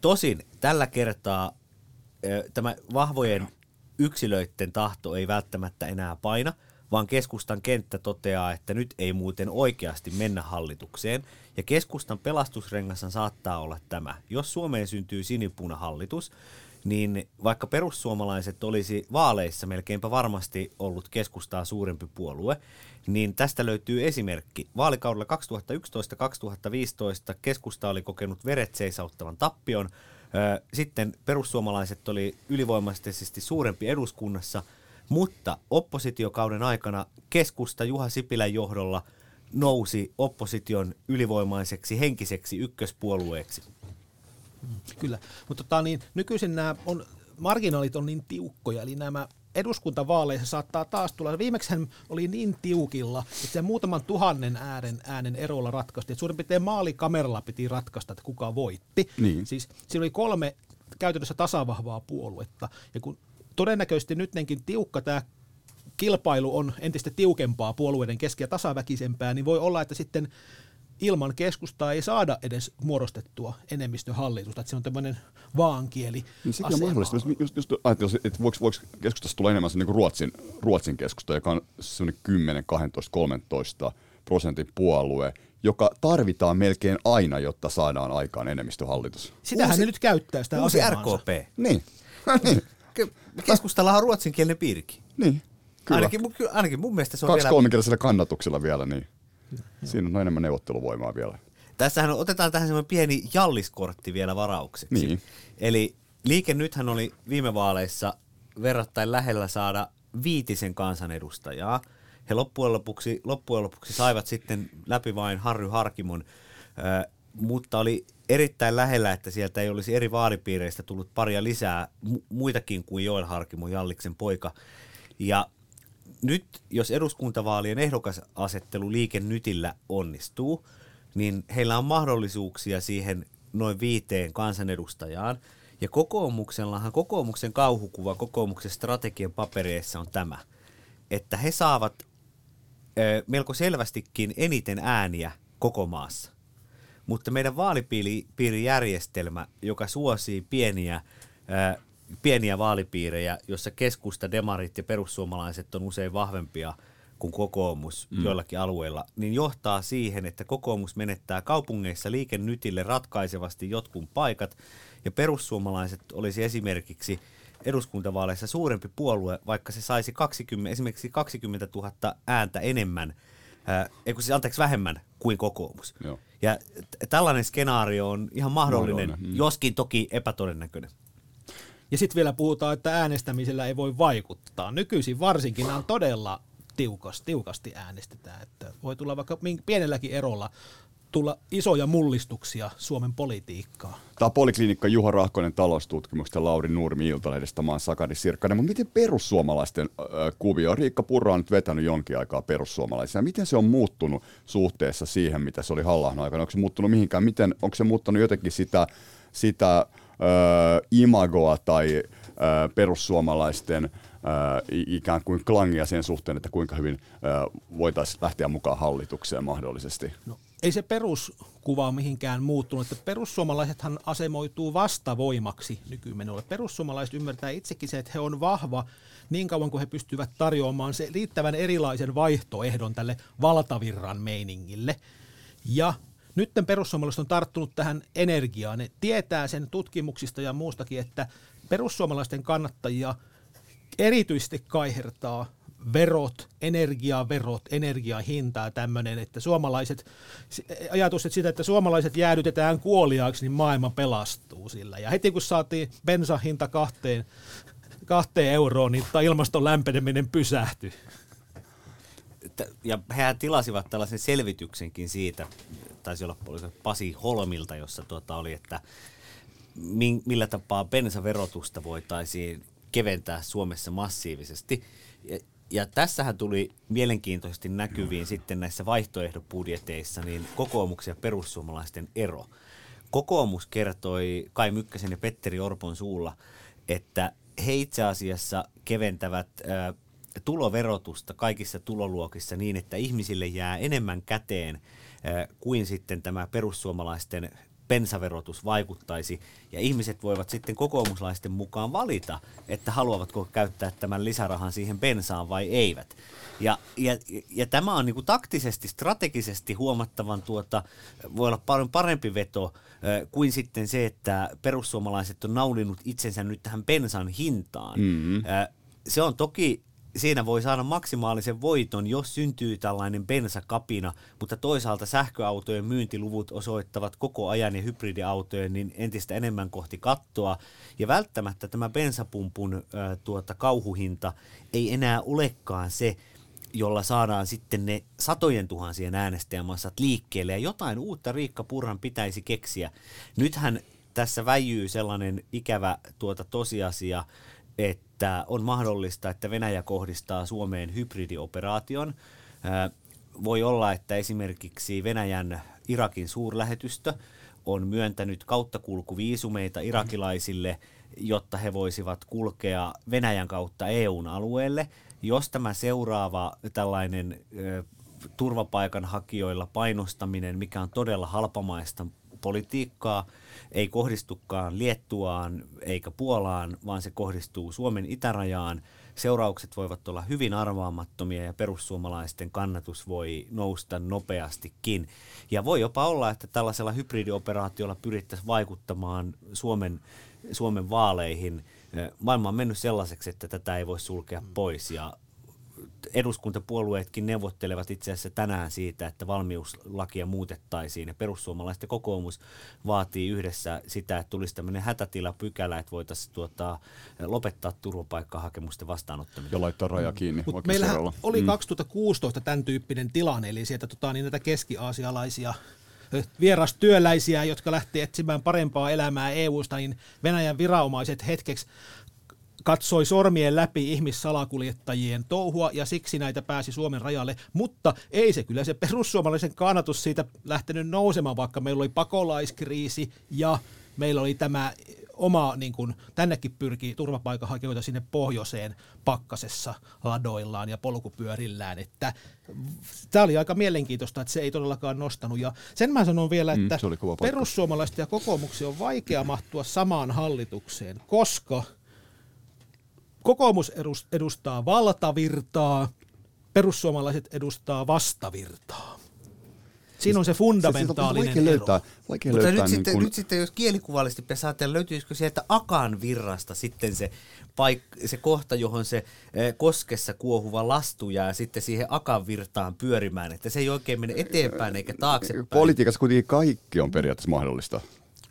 Tosin tällä kertaa tämä vahvojen yksilöiden tahto ei välttämättä enää paina, vaan keskustan kenttä toteaa, että nyt ei muuten oikeasti mennä hallitukseen. Ja keskustan pelastusrengassa saattaa olla tämä. Jos Suomeen syntyy sinipunahallitus, niin vaikka perussuomalaiset olisi vaaleissa melkeinpä varmasti ollut keskustaa suurempi puolue, niin tästä löytyy esimerkki. Vaalikaudella 2011-2015 keskusta oli kokenut veret seisauttavan tappion, sitten perussuomalaiset oli ylivoimaisesti suurempi eduskunnassa, mutta oppositiokauden aikana keskusta Juha Sipilän johdolla nousi opposition ylivoimaiseksi henkiseksi ykköspuolueeksi. Kyllä, mutta tota, niin, nykyisin nämä on, marginaalit on niin tiukkoja, eli nämä eduskuntavaaleissa saattaa taas tulla. Viimeksi hän oli niin tiukilla, että se muutaman tuhannen äänen, äänen erolla ratkaistiin. Suurin piirtein maalikameralla piti ratkaista, että kuka voitti. Niin. Siis siinä oli kolme käytännössä tasavahvaa puoluetta. Ja kun todennäköisesti nytkin tiukka tämä kilpailu on entistä tiukempaa puolueiden kesken ja tasaväkisempää, niin voi olla, että sitten ilman keskustaa ei saada edes muodostettua enemmistöhallitusta, että se on tämmöinen vaankieli niin sekin on mahdollista. Jos, jos ajatellaan, että voiko, voiko keskustasta tulla enemmän se niin Ruotsin, Ruotsin keskusta, joka on semmoinen 10, 12, 13 prosentin puolue, joka tarvitaan melkein aina, jotta saadaan aikaan enemmistöhallitus. Sitähän uusi, ne nyt käyttää sitä uusi RKP. Niin. niin. Keskustalla on ruotsinkielinen piirikin. Niin. Kyllä. Ainakin, ainakin mun mielestä se on Kaksi vielä... kolminkielisellä kannatuksella vielä, niin. Siinä on enemmän neuvotteluvoimaa vielä. Tässähän otetaan tähän semmoinen pieni jalliskortti vielä varaukseksi. Niin. Eli liike nythän oli viime vaaleissa verrattain lähellä saada viitisen kansanedustajaa. He loppujen lopuksi, loppujen lopuksi saivat sitten läpi vain Harry Harkimon, äh, mutta oli erittäin lähellä, että sieltä ei olisi eri vaalipiireistä tullut paria lisää mu- muitakin kuin Joel Harkimo, Jalliksen poika. Ja nyt, jos eduskuntavaalien ehdokasasettelu liike nytillä onnistuu, niin heillä on mahdollisuuksia siihen noin viiteen kansanedustajaan. Ja kokoomuksellahan kokoomuksen kauhukuva kokoomuksen strategian papereissa on tämä, että he saavat ö, melko selvästikin eniten ääniä koko maassa. Mutta meidän vaalipiirijärjestelmä, joka suosii pieniä ö, pieniä vaalipiirejä, jossa keskusta, demarit ja perussuomalaiset on usein vahvempia kuin kokoomus mm. joillakin alueilla, niin johtaa siihen, että kokoomus menettää kaupungeissa liikennytille ratkaisevasti jotkun paikat, ja perussuomalaiset olisi esimerkiksi eduskuntavaaleissa suurempi puolue, vaikka se saisi 20, esimerkiksi 20 000 ääntä enemmän, äh, siis anteeksi vähemmän kuin kokoomus. Joo. Ja t- tällainen skenaario on ihan mahdollinen, mahdollinen. Mm. joskin toki epätodennäköinen. Ja sitten vielä puhutaan, että äänestämisellä ei voi vaikuttaa. Nykyisin varsinkin on todella tiukasti, tiukasti äänestetään. Että voi tulla vaikka pienelläkin erolla tulla isoja mullistuksia Suomen politiikkaan. Tämä on Poliklinikka Juha Rahkonen taloustutkimuksesta Lauri Nurmi Iltalehdestä, mä oon Sakari Sirkkanen. Mutta miten perussuomalaisten äh, kuvio? Riikka Purra on nyt vetänyt jonkin aikaa perussuomalaisia. Miten se on muuttunut suhteessa siihen, mitä se oli halla aikana? Onko se muuttunut mihinkään? Miten, onko se muuttunut jotenkin sitä, sitä äh, imagoa tai äh, perussuomalaisten äh, ikään kuin klangia sen suhteen, että kuinka hyvin voitaisiin lähteä mukaan hallitukseen mahdollisesti? No, ei se peruskuva ole mihinkään muuttunut. Että perussuomalaisethan asemoituu vastavoimaksi nykymenolle. Perussuomalaiset ymmärtää itsekin se, että he on vahva niin kauan kuin he pystyvät tarjoamaan se riittävän erilaisen vaihtoehdon tälle valtavirran meiningille. Ja nyt perussuomalaiset on tarttunut tähän energiaan. Ne tietää sen tutkimuksista ja muustakin, että perussuomalaisten kannattajia erityisesti kaihertaa verot, energiaverot, energiahintaa tämmöinen, että suomalaiset, ajatus että sitä, että suomalaiset jäädytetään kuoliaaksi, niin maailma pelastuu sillä. Ja heti kun saatiin bensahinta kahteen, kahteen euroon, niin ilmaston lämpeneminen pysähtyi. Ja hehän tilasivat tällaisen selvityksenkin siitä, taisi olla Pasi Holmilta, jossa tuota oli, että millä tapaa bensaverotusta voitaisiin keventää Suomessa massiivisesti. Ja tässähän tuli mielenkiintoisesti näkyviin sitten näissä vaihtoehdobudjeteissa niin kokoomuksen ja perussuomalaisten ero. Kokoomus kertoi Kai Mykkäsen ja Petteri Orpon suulla, että he itse asiassa keventävät ä, tuloverotusta kaikissa tuloluokissa niin, että ihmisille jää enemmän käteen ä, kuin sitten tämä perussuomalaisten bensaverotus vaikuttaisi, ja ihmiset voivat sitten kokoomuslaisten mukaan valita, että haluavatko käyttää tämän lisärahan siihen bensaan vai eivät. Ja, ja, ja tämä on niin kuin taktisesti, strategisesti huomattavan, tuota, voi olla paljon parempi veto äh, kuin sitten se, että perussuomalaiset on naulinut itsensä nyt tähän bensan hintaan. Mm-hmm. Äh, se on toki siinä voi saada maksimaalisen voiton, jos syntyy tällainen bensakapina, mutta toisaalta sähköautojen myyntiluvut osoittavat koko ajan ja hybridiautojen niin entistä enemmän kohti kattoa. Ja välttämättä tämä bensapumpun ää, tuota, kauhuhinta ei enää olekaan se, jolla saadaan sitten ne satojen tuhansien äänestäjämassat liikkeelle. Ja jotain uutta Riikka Purran pitäisi keksiä. Nythän tässä väijyy sellainen ikävä tuota tosiasia, että on mahdollista, että Venäjä kohdistaa Suomeen hybridioperaation. Voi olla, että esimerkiksi Venäjän Irakin suurlähetystö on myöntänyt kauttakulkuviisumeita irakilaisille, jotta he voisivat kulkea Venäjän kautta EUn alueelle. Jos tämä seuraava tällainen turvapaikanhakijoilla painostaminen, mikä on todella halpamaista politiikkaa, ei kohdistukaan Liettuaan eikä Puolaan, vaan se kohdistuu Suomen itärajaan. Seuraukset voivat olla hyvin arvaamattomia ja perussuomalaisten kannatus voi nousta nopeastikin. Ja voi jopa olla, että tällaisella hybridioperaatiolla pyrittäisiin vaikuttamaan Suomen, Suomen vaaleihin. Maailma on mennyt sellaiseksi, että tätä ei voi sulkea pois ja eduskuntapuolueetkin neuvottelevat itse asiassa tänään siitä, että valmiuslakia muutettaisiin ja perussuomalaiset kokoomus vaatii yhdessä sitä, että tulisi tämmöinen hätätilapykälä, että voitaisiin tuota, lopettaa turvapaikkahakemusten vastaanottaminen. Ja laittaa raja kiinni. Mut meillähän oli 2016 mm. tämän tyyppinen tilanne, eli sieltä tota, niin näitä keski-aasialaisia vierastyöläisiä, jotka lähti etsimään parempaa elämää EU-sta, niin Venäjän viranomaiset hetkeksi katsoi sormien läpi ihmissalakuljettajien touhua ja siksi näitä pääsi Suomen rajalle, mutta ei se kyllä se perussuomalaisen kannatus siitä lähtenyt nousemaan, vaikka meillä oli pakolaiskriisi ja meillä oli tämä oma, niin kuin, tännekin pyrkii turvapaikanhakijoita sinne pohjoiseen pakkasessa ladoillaan ja polkupyörillään, että tämä oli aika mielenkiintoista, että se ei todellakaan nostanut. Ja sen mä sanon vielä, mm, että mm, perussuomalaisten ja kokoomuksen on vaikea mahtua samaan hallitukseen, koska – kokoomus edustaa valtavirtaa, perussuomalaiset edustaa vastavirtaa. Siinä on se fundamentaalinen se, se löytää, vaikea Mutta löytää nyt, niin sitten, kun... nyt sitten, jos kielikuvallisesti pitäisi löytyisikö sieltä Akan virrasta sitten se, paik- se kohta, johon se eh, koskessa kuohuva lastu jää sitten siihen Akan virtaan pyörimään, että se ei oikein mene eteenpäin eikä taaksepäin. Politiikassa kuitenkin kaikki on periaatteessa mahdollista.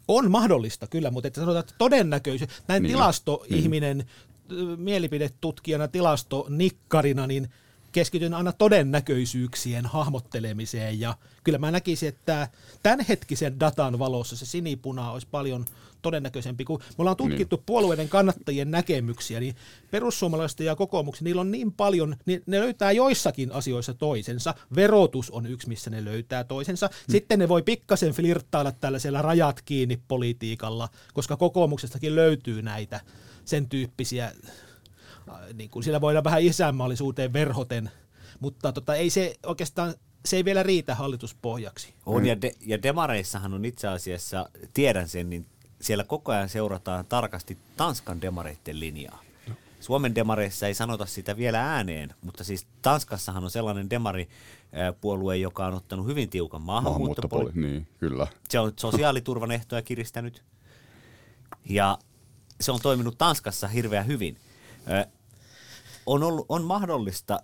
On mahdollista kyllä, mutta että sanotaan, että todennäköisesti näin niin. tilastoihminen, mm. Mielipidetutkijana, tilastonikkarina, niin keskityn aina todennäköisyyksien hahmottelemiseen ja kyllä mä näkisin, että tämänhetkisen datan valossa se sinipuna olisi paljon todennäköisempi. Kun me ollaan tutkittu niin. puolueiden kannattajien näkemyksiä, niin perussuomalaisten ja kokoomuksen, niillä on niin paljon, niin ne löytää joissakin asioissa toisensa. Verotus on yksi, missä ne löytää toisensa. Hmm. Sitten ne voi pikkasen flirttailla tällaisella rajat kiinni politiikalla, koska kokoomuksestakin löytyy näitä sen tyyppisiä niin kuin siellä voidaan vähän isänmaallisuuteen verhoten, mutta tota, ei se oikeastaan se ei vielä riitä hallituspohjaksi. On, ja, de, ja demareissahan on itse asiassa, tiedän sen, niin siellä koko ajan seurataan tarkasti Tanskan demareiden linjaa. Suomen demareissa ei sanota sitä vielä ääneen, mutta siis Tanskassahan on sellainen demaripuolue, joka on ottanut hyvin tiukan maahanmuuttopolitiikan. Niin, kyllä. Se on sosiaaliturvan ehtoja kiristänyt ja se on toiminut Tanskassa hirveän hyvin on, ollut, on mahdollista,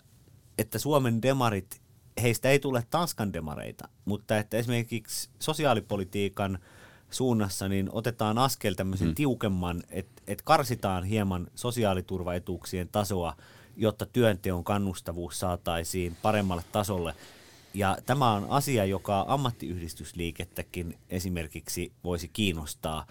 että Suomen demarit, heistä ei tule Tanskan demareita, mutta että esimerkiksi sosiaalipolitiikan suunnassa niin otetaan askel tämmöisen hmm. tiukemman, että et karsitaan hieman sosiaaliturvaetuuksien tasoa, jotta työnteon kannustavuus saataisiin paremmalle tasolle. Ja tämä on asia, joka ammattiyhdistysliikettäkin esimerkiksi voisi kiinnostaa,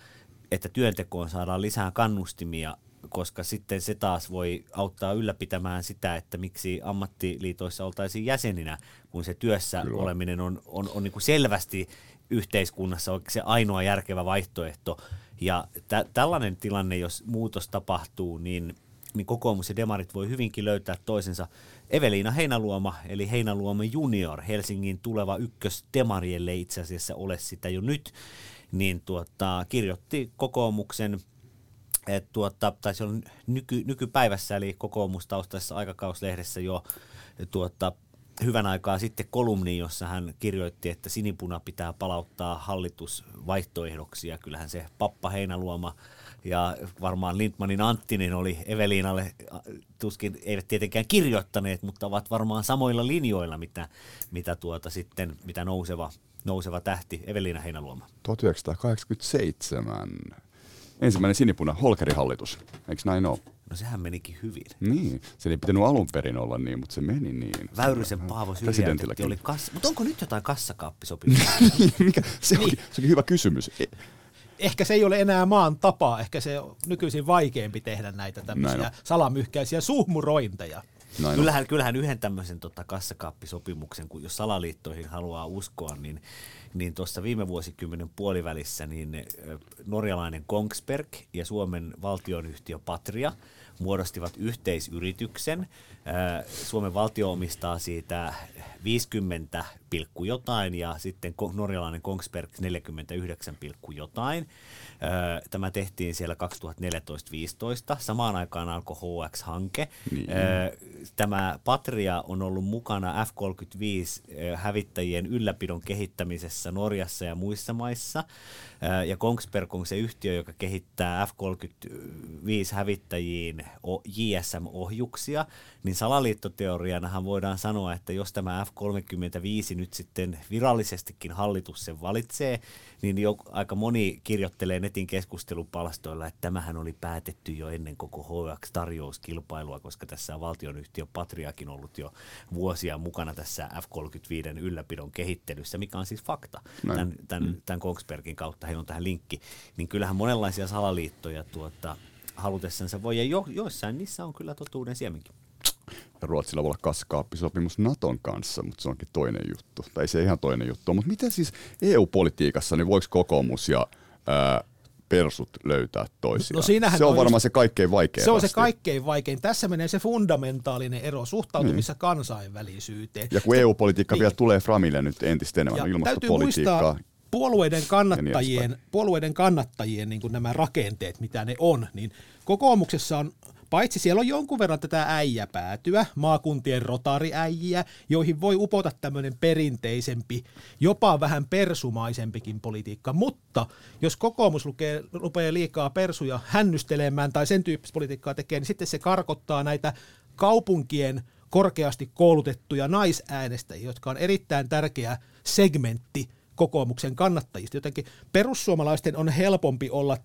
että työntekoon saadaan lisää kannustimia koska sitten se taas voi auttaa ylläpitämään sitä, että miksi ammattiliitoissa oltaisiin jäseninä, kun se työssä Kyllä. oleminen on, on, on niin kuin selvästi yhteiskunnassa se ainoa järkevä vaihtoehto. Ja tä, tällainen tilanne, jos muutos tapahtuu, niin, niin kokoomus ja demarit voi hyvinkin löytää toisensa. Eveliina Heinaluoma, eli Heinaluoma junior, Helsingin tuleva ykkös demarielle itse asiassa ole sitä jo nyt, niin tuota, kirjoitti kokoomuksen – et tuota, taisi olla nyky, nykypäivässä, eli kokoomustaustaisessa aikakauslehdessä jo tuota, hyvän aikaa sitten kolumni, jossa hän kirjoitti, että sinipuna pitää palauttaa hallitusvaihtoehdoksi, ja kyllähän se Pappa Heinaluoma ja varmaan Lindmanin Anttinen oli Eveliinalle, tuskin eivät tietenkään kirjoittaneet, mutta ovat varmaan samoilla linjoilla, mitä, mitä, tuota sitten, mitä nouseva, nouseva tähti Eveliina Heinaluoma. 1987 ensimmäinen sinipuna Holkerihallitus. Eikö näin ole? No sehän menikin hyvin. Niin, se ei pitänyt alun perin olla niin, mutta se meni niin. Väyrysen Paavo syrjäytetty oli kassa, mutta onko nyt jotain kassakaappisopimuksia? Mikä? Se, onkin, se onkin hyvä kysymys. E- ehkä se ei ole enää maan tapa, ehkä se on nykyisin vaikeampi tehdä näitä tämmöisiä salamyhkäisiä suhmurointeja. Näin kyllähän, kyllähän yhden tämmöisen tota, kassakaappisopimuksen, kun jos salaliittoihin haluaa uskoa, niin niin tuossa viime vuosikymmenen puolivälissä niin norjalainen Kongsberg ja Suomen valtionyhtiö Patria muodostivat yhteisyrityksen. Suomen valtio omistaa siitä 50 pilkku jotain ja sitten norjalainen Kongsberg 49 pilkku jotain. Tämä tehtiin siellä 2014-2015. Samaan aikaan alkoi HX-hanke. Niin. Tämä Patria on ollut mukana F-35-hävittäjien ylläpidon kehittämisessä Norjassa ja muissa maissa. Ja Kongsberg on se yhtiö, joka kehittää F-35-hävittäjiin JSM-ohjuksia. Niin salaliittoteorianahan voidaan sanoa, että jos tämä F-35 nyt sitten virallisestikin hallitus sen valitsee, niin jo aika moni kirjoittelee netin keskustelupalstoilla, että tämähän oli päätetty jo ennen koko HX-tarjouskilpailua, koska tässä on valtionyhtiö Patriakin ollut jo vuosia mukana tässä F-35 ylläpidon kehittelyssä, mikä on siis fakta tämän, tämän, mm. tämän Kongsbergin kautta, heillä on tähän linkki, niin kyllähän monenlaisia salaliittoja tuota, halutessansa voi, ja jo, joissain niissä on kyllä totuuden siemenkin. Ja Ruotsilla voi olla kaskaappisopimus Naton kanssa, mutta se onkin toinen juttu. Tai se ihan toinen juttu. Mutta miten siis EU-politiikassa, niin voiko kokoomus ja ää, persut löytää toisiaan? No se on olisi, varmaan se kaikkein vaikein. Se on se kaikkein vaikein. Tässä menee se fundamentaalinen ero suhtautumissa niin. kansainvälisyyteen. Ja kun EU-politiikka niin. vielä tulee Framille nyt entistä enemmän, ja ilmastopolitiikkaa. puolueiden kannattajien, niin puolueiden kannattajien niin nämä rakenteet, mitä ne on, niin kokoomuksessa on Paitsi siellä on jonkun verran tätä äijäpäätyä, maakuntien rotariäijiä, joihin voi upota tämmöinen perinteisempi, jopa vähän persumaisempikin politiikka. Mutta jos kokoomus lukee, rupeaa liikaa persuja hännystelemään tai sen tyyppistä politiikkaa tekee, niin sitten se karkottaa näitä kaupunkien korkeasti koulutettuja naisäänestäjiä, jotka on erittäin tärkeä segmentti kokoomuksen kannattajista. Jotenkin perussuomalaisten on helpompi olla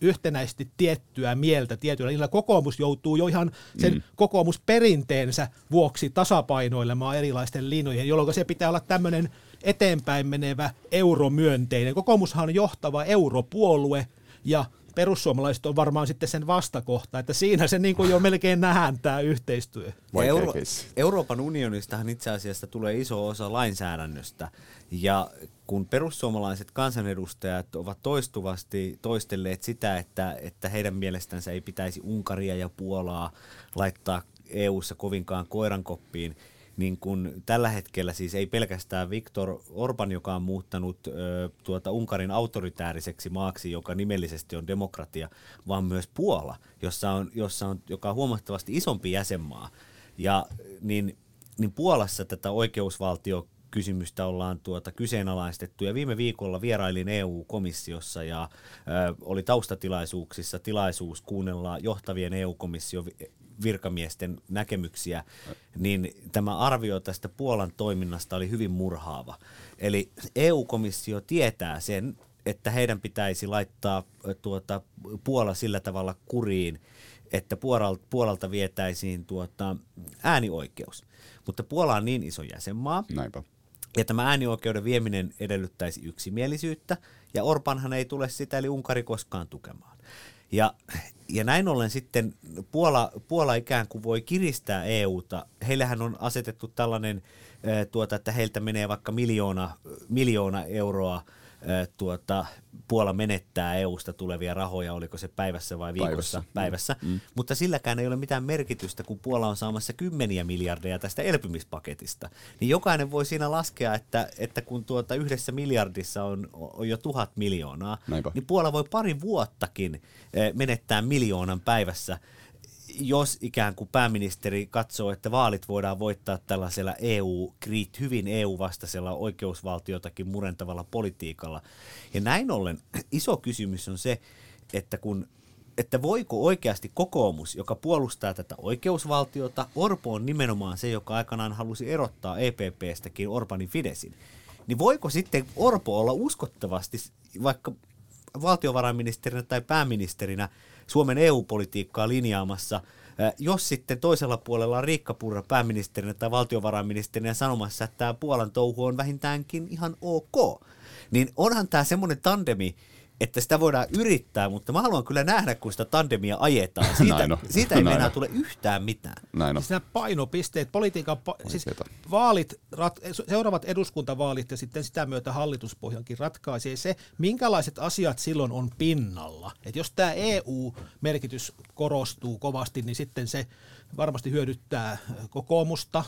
yhtenäisesti tiettyä mieltä tietyllä. Niillä kokoomus joutuu jo ihan sen mm. kokoomusperinteensä vuoksi tasapainoilemaan erilaisten linjojen, jolloin se pitää olla tämmöinen eteenpäin menevä euromyönteinen. Kokoomushan on johtava europuolue ja perussuomalaiset on varmaan sitten sen vastakohta, että siinä se niin kuin jo melkein nähdään tämä yhteistyö. Euro- Euroopan unionistahan itse asiassa tulee iso osa lainsäädännöstä, ja kun perussuomalaiset kansanedustajat ovat toistuvasti toistelleet sitä, että, että heidän mielestänsä ei pitäisi Unkaria ja Puolaa laittaa EU-ssa kovinkaan koirankoppiin, niin kun tällä hetkellä siis ei pelkästään Viktor Orban, joka on muuttanut ö, tuota Unkarin autoritääriseksi maaksi, joka nimellisesti on demokratia, vaan myös Puola, jossa on, jossa on, joka on huomattavasti isompi jäsenmaa. Ja niin, niin Puolassa tätä oikeusvaltio kysymystä ollaan tuota kyseenalaistettu. Ja viime viikolla vierailin EU-komissiossa ja ö, oli taustatilaisuuksissa tilaisuus kuunnella johtavien EU-komission virkamiesten näkemyksiä, niin tämä arvio tästä Puolan toiminnasta oli hyvin murhaava. Eli EU-komissio tietää sen, että heidän pitäisi laittaa tuota Puola sillä tavalla kuriin, että Puolalta, Puolalta vietäisiin tuota äänioikeus. Mutta Puola on niin iso jäsenmaa, Näinpä. ja tämä äänioikeuden vieminen edellyttäisi yksimielisyyttä, ja Orpanhan ei tule sitä, eli Unkari koskaan tukemaan. Ja, ja näin ollen sitten Puola, Puola ikään kuin voi kiristää EUta. Heillähän on asetettu tällainen, tuota, että heiltä menee vaikka miljoona, miljoona euroa tuota, Puola menettää EUsta tulevia rahoja, oliko se päivässä vai viikossa päivässä, päivässä. Mm. mutta silläkään ei ole mitään merkitystä, kun Puola on saamassa kymmeniä miljardeja tästä elpymispaketista. Niin jokainen voi siinä laskea, että, että kun tuota yhdessä miljardissa on, on jo tuhat miljoonaa, Näinpä. niin Puola voi pari vuottakin menettää miljoonan päivässä jos ikään kuin pääministeri katsoo, että vaalit voidaan voittaa tällaisella EU, hyvin EU-vastaisella oikeusvaltiotakin murentavalla politiikalla. Ja näin ollen iso kysymys on se, että kun että voiko oikeasti kokoomus, joka puolustaa tätä oikeusvaltiota, Orpo on nimenomaan se, joka aikanaan halusi erottaa EPPstäkin Orbanin Fidesin, niin voiko sitten Orpo olla uskottavasti vaikka valtiovarainministerinä tai pääministerinä Suomen EU-politiikkaa linjaamassa, jos sitten toisella puolella on Riikka Purra pääministerinä tai valtiovarainministerinä sanomassa, että tämä Puolan touhu on vähintäänkin ihan ok, niin onhan tämä semmoinen tandemi, että sitä voidaan yrittää, mutta mä haluan kyllä nähdä, kun sitä tandemia ajetaan. Siitä, no. siitä ei enää tule yhtään mitään. Näin on. Siis nämä painopisteet, politiikan, pa- siis vaalit, rat, seuraavat eduskuntavaalit ja sitten sitä myötä hallituspohjankin ratkaisee se, minkälaiset asiat silloin on pinnalla. Et jos tämä EU-merkitys korostuu kovasti, niin sitten se varmasti hyödyttää kokoomusta,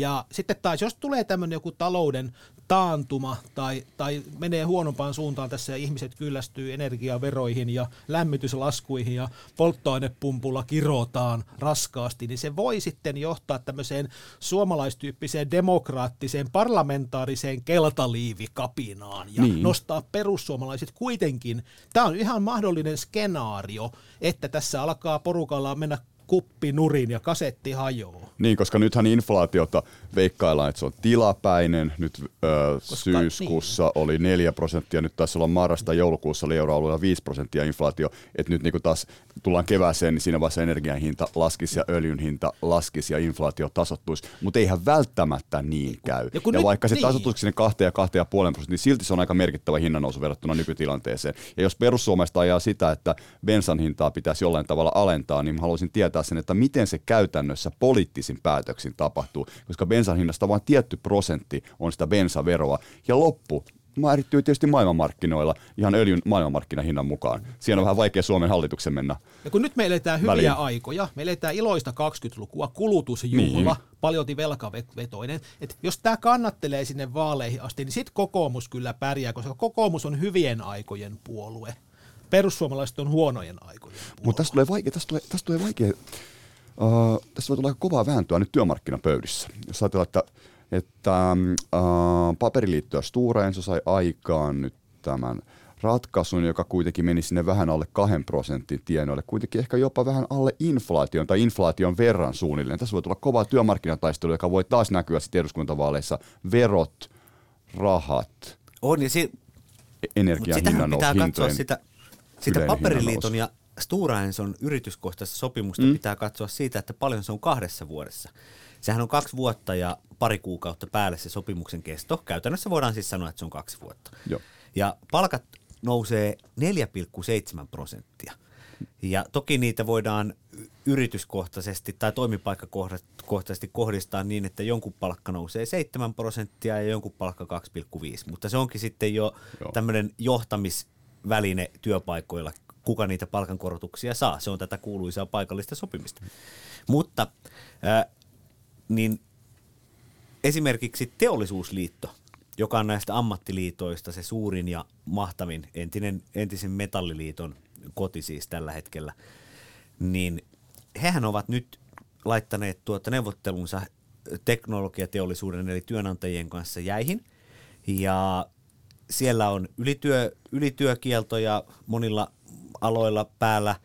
ja sitten taas, jos tulee tämmöinen joku talouden taantuma tai, tai menee huonompaan suuntaan tässä ja ihmiset kyllästyy energiaveroihin ja lämmityslaskuihin ja polttoainepumpulla kirotaan raskaasti, niin se voi sitten johtaa tämmöiseen suomalaistyyppiseen demokraattiseen parlamentaariseen keltaliivikapinaan ja niin. nostaa perussuomalaiset kuitenkin. Tämä on ihan mahdollinen skenaario, että tässä alkaa porukalla mennä kuppi nurin ja kasetti hajoaa. Niin, koska nythän inflaatiota veikkaillaan, että se on tilapäinen. Nyt ö, koska, syyskuussa niin. oli 4 prosenttia, nyt tässä olla marrasta joulukuussa oli euroalueella 5 prosenttia inflaatio. Että nyt niin taas tullaan kevääseen, niin siinä vaiheessa energian hinta laskisi ja öljyn hinta laskisi ja inflaatio tasottuisi. Mutta eihän välttämättä niin käy. Ja, ja nyt, vaikka se niin. tasottuisi sinne 2 ja 2,5 prosenttia, niin silti se on aika merkittävä hinnannousu verrattuna nykytilanteeseen. Ja jos perussuomesta ajaa sitä, että bensan hintaa pitäisi jollain tavalla alentaa, niin haluaisin tietää sen, että miten se käytännössä poliittisin päätöksin tapahtuu, koska bensan hinnasta vain tietty prosentti on sitä bensaveroa, ja loppu määrittyy tietysti maailmanmarkkinoilla ihan öljyn maailmanmarkkinahinnan mukaan. Siinä on vähän vaikea Suomen hallituksen mennä. Ja kun nyt me eletään hyviä väliin. aikoja, me eletään iloista 20-lukua, kulutusjuhla, niin. paljolti velkavetoinen. Et jos tämä kannattelee sinne vaaleihin asti, niin sitten kokoomus kyllä pärjää, koska kokoomus on hyvien aikojen puolue. Perussuomalaiset on huonojen aikojen puolue. Mutta tästä tulee vaikea, tästä tulee, tästä tulee vaikea Uh, tässä voi tulla aika kovaa vääntöä nyt työmarkkinapöydissä. Jos ajatellaan, että, että uh, paperiliitto ja Stora Enso sai aikaan nyt tämän ratkaisun, joka kuitenkin meni sinne vähän alle kahden prosentin tienoille, kuitenkin ehkä jopa vähän alle inflaation tai inflaation verran suunnilleen. Tässä voi tulla kovaa työmarkkinataistelu, joka voi taas näkyä sitten eduskuntavaaleissa. Verot, rahat, on, ja si- energian hinnan pitää katsoa sitä Sitä Paperiliiton ja Stora Enson yrityskohtaista sopimusta mm. pitää katsoa siitä, että paljon se on kahdessa vuodessa. Sehän on kaksi vuotta ja pari kuukautta päälle se sopimuksen kesto. Käytännössä voidaan siis sanoa, että se on kaksi vuotta. Joo. Ja palkat nousee 4,7 prosenttia. Ja toki niitä voidaan yrityskohtaisesti tai toimipaikkakohtaisesti kohdistaa niin, että jonkun palkka nousee 7 prosenttia ja jonkun palkka 2,5. Mutta se onkin sitten jo tämmöinen johtamisväline työpaikoilla, kuka niitä palkankorotuksia saa. Se on tätä kuuluisaa paikallista sopimista. Mutta ää, niin esimerkiksi teollisuusliitto, joka on näistä ammattiliitoista se suurin ja mahtavin, entinen, entisen metalliliiton koti siis tällä hetkellä, niin hehän ovat nyt laittaneet tuota neuvottelunsa teknologiateollisuuden eli työnantajien kanssa jäihin. Ja siellä on ylityö, ylityökieltoja monilla aloilla päällä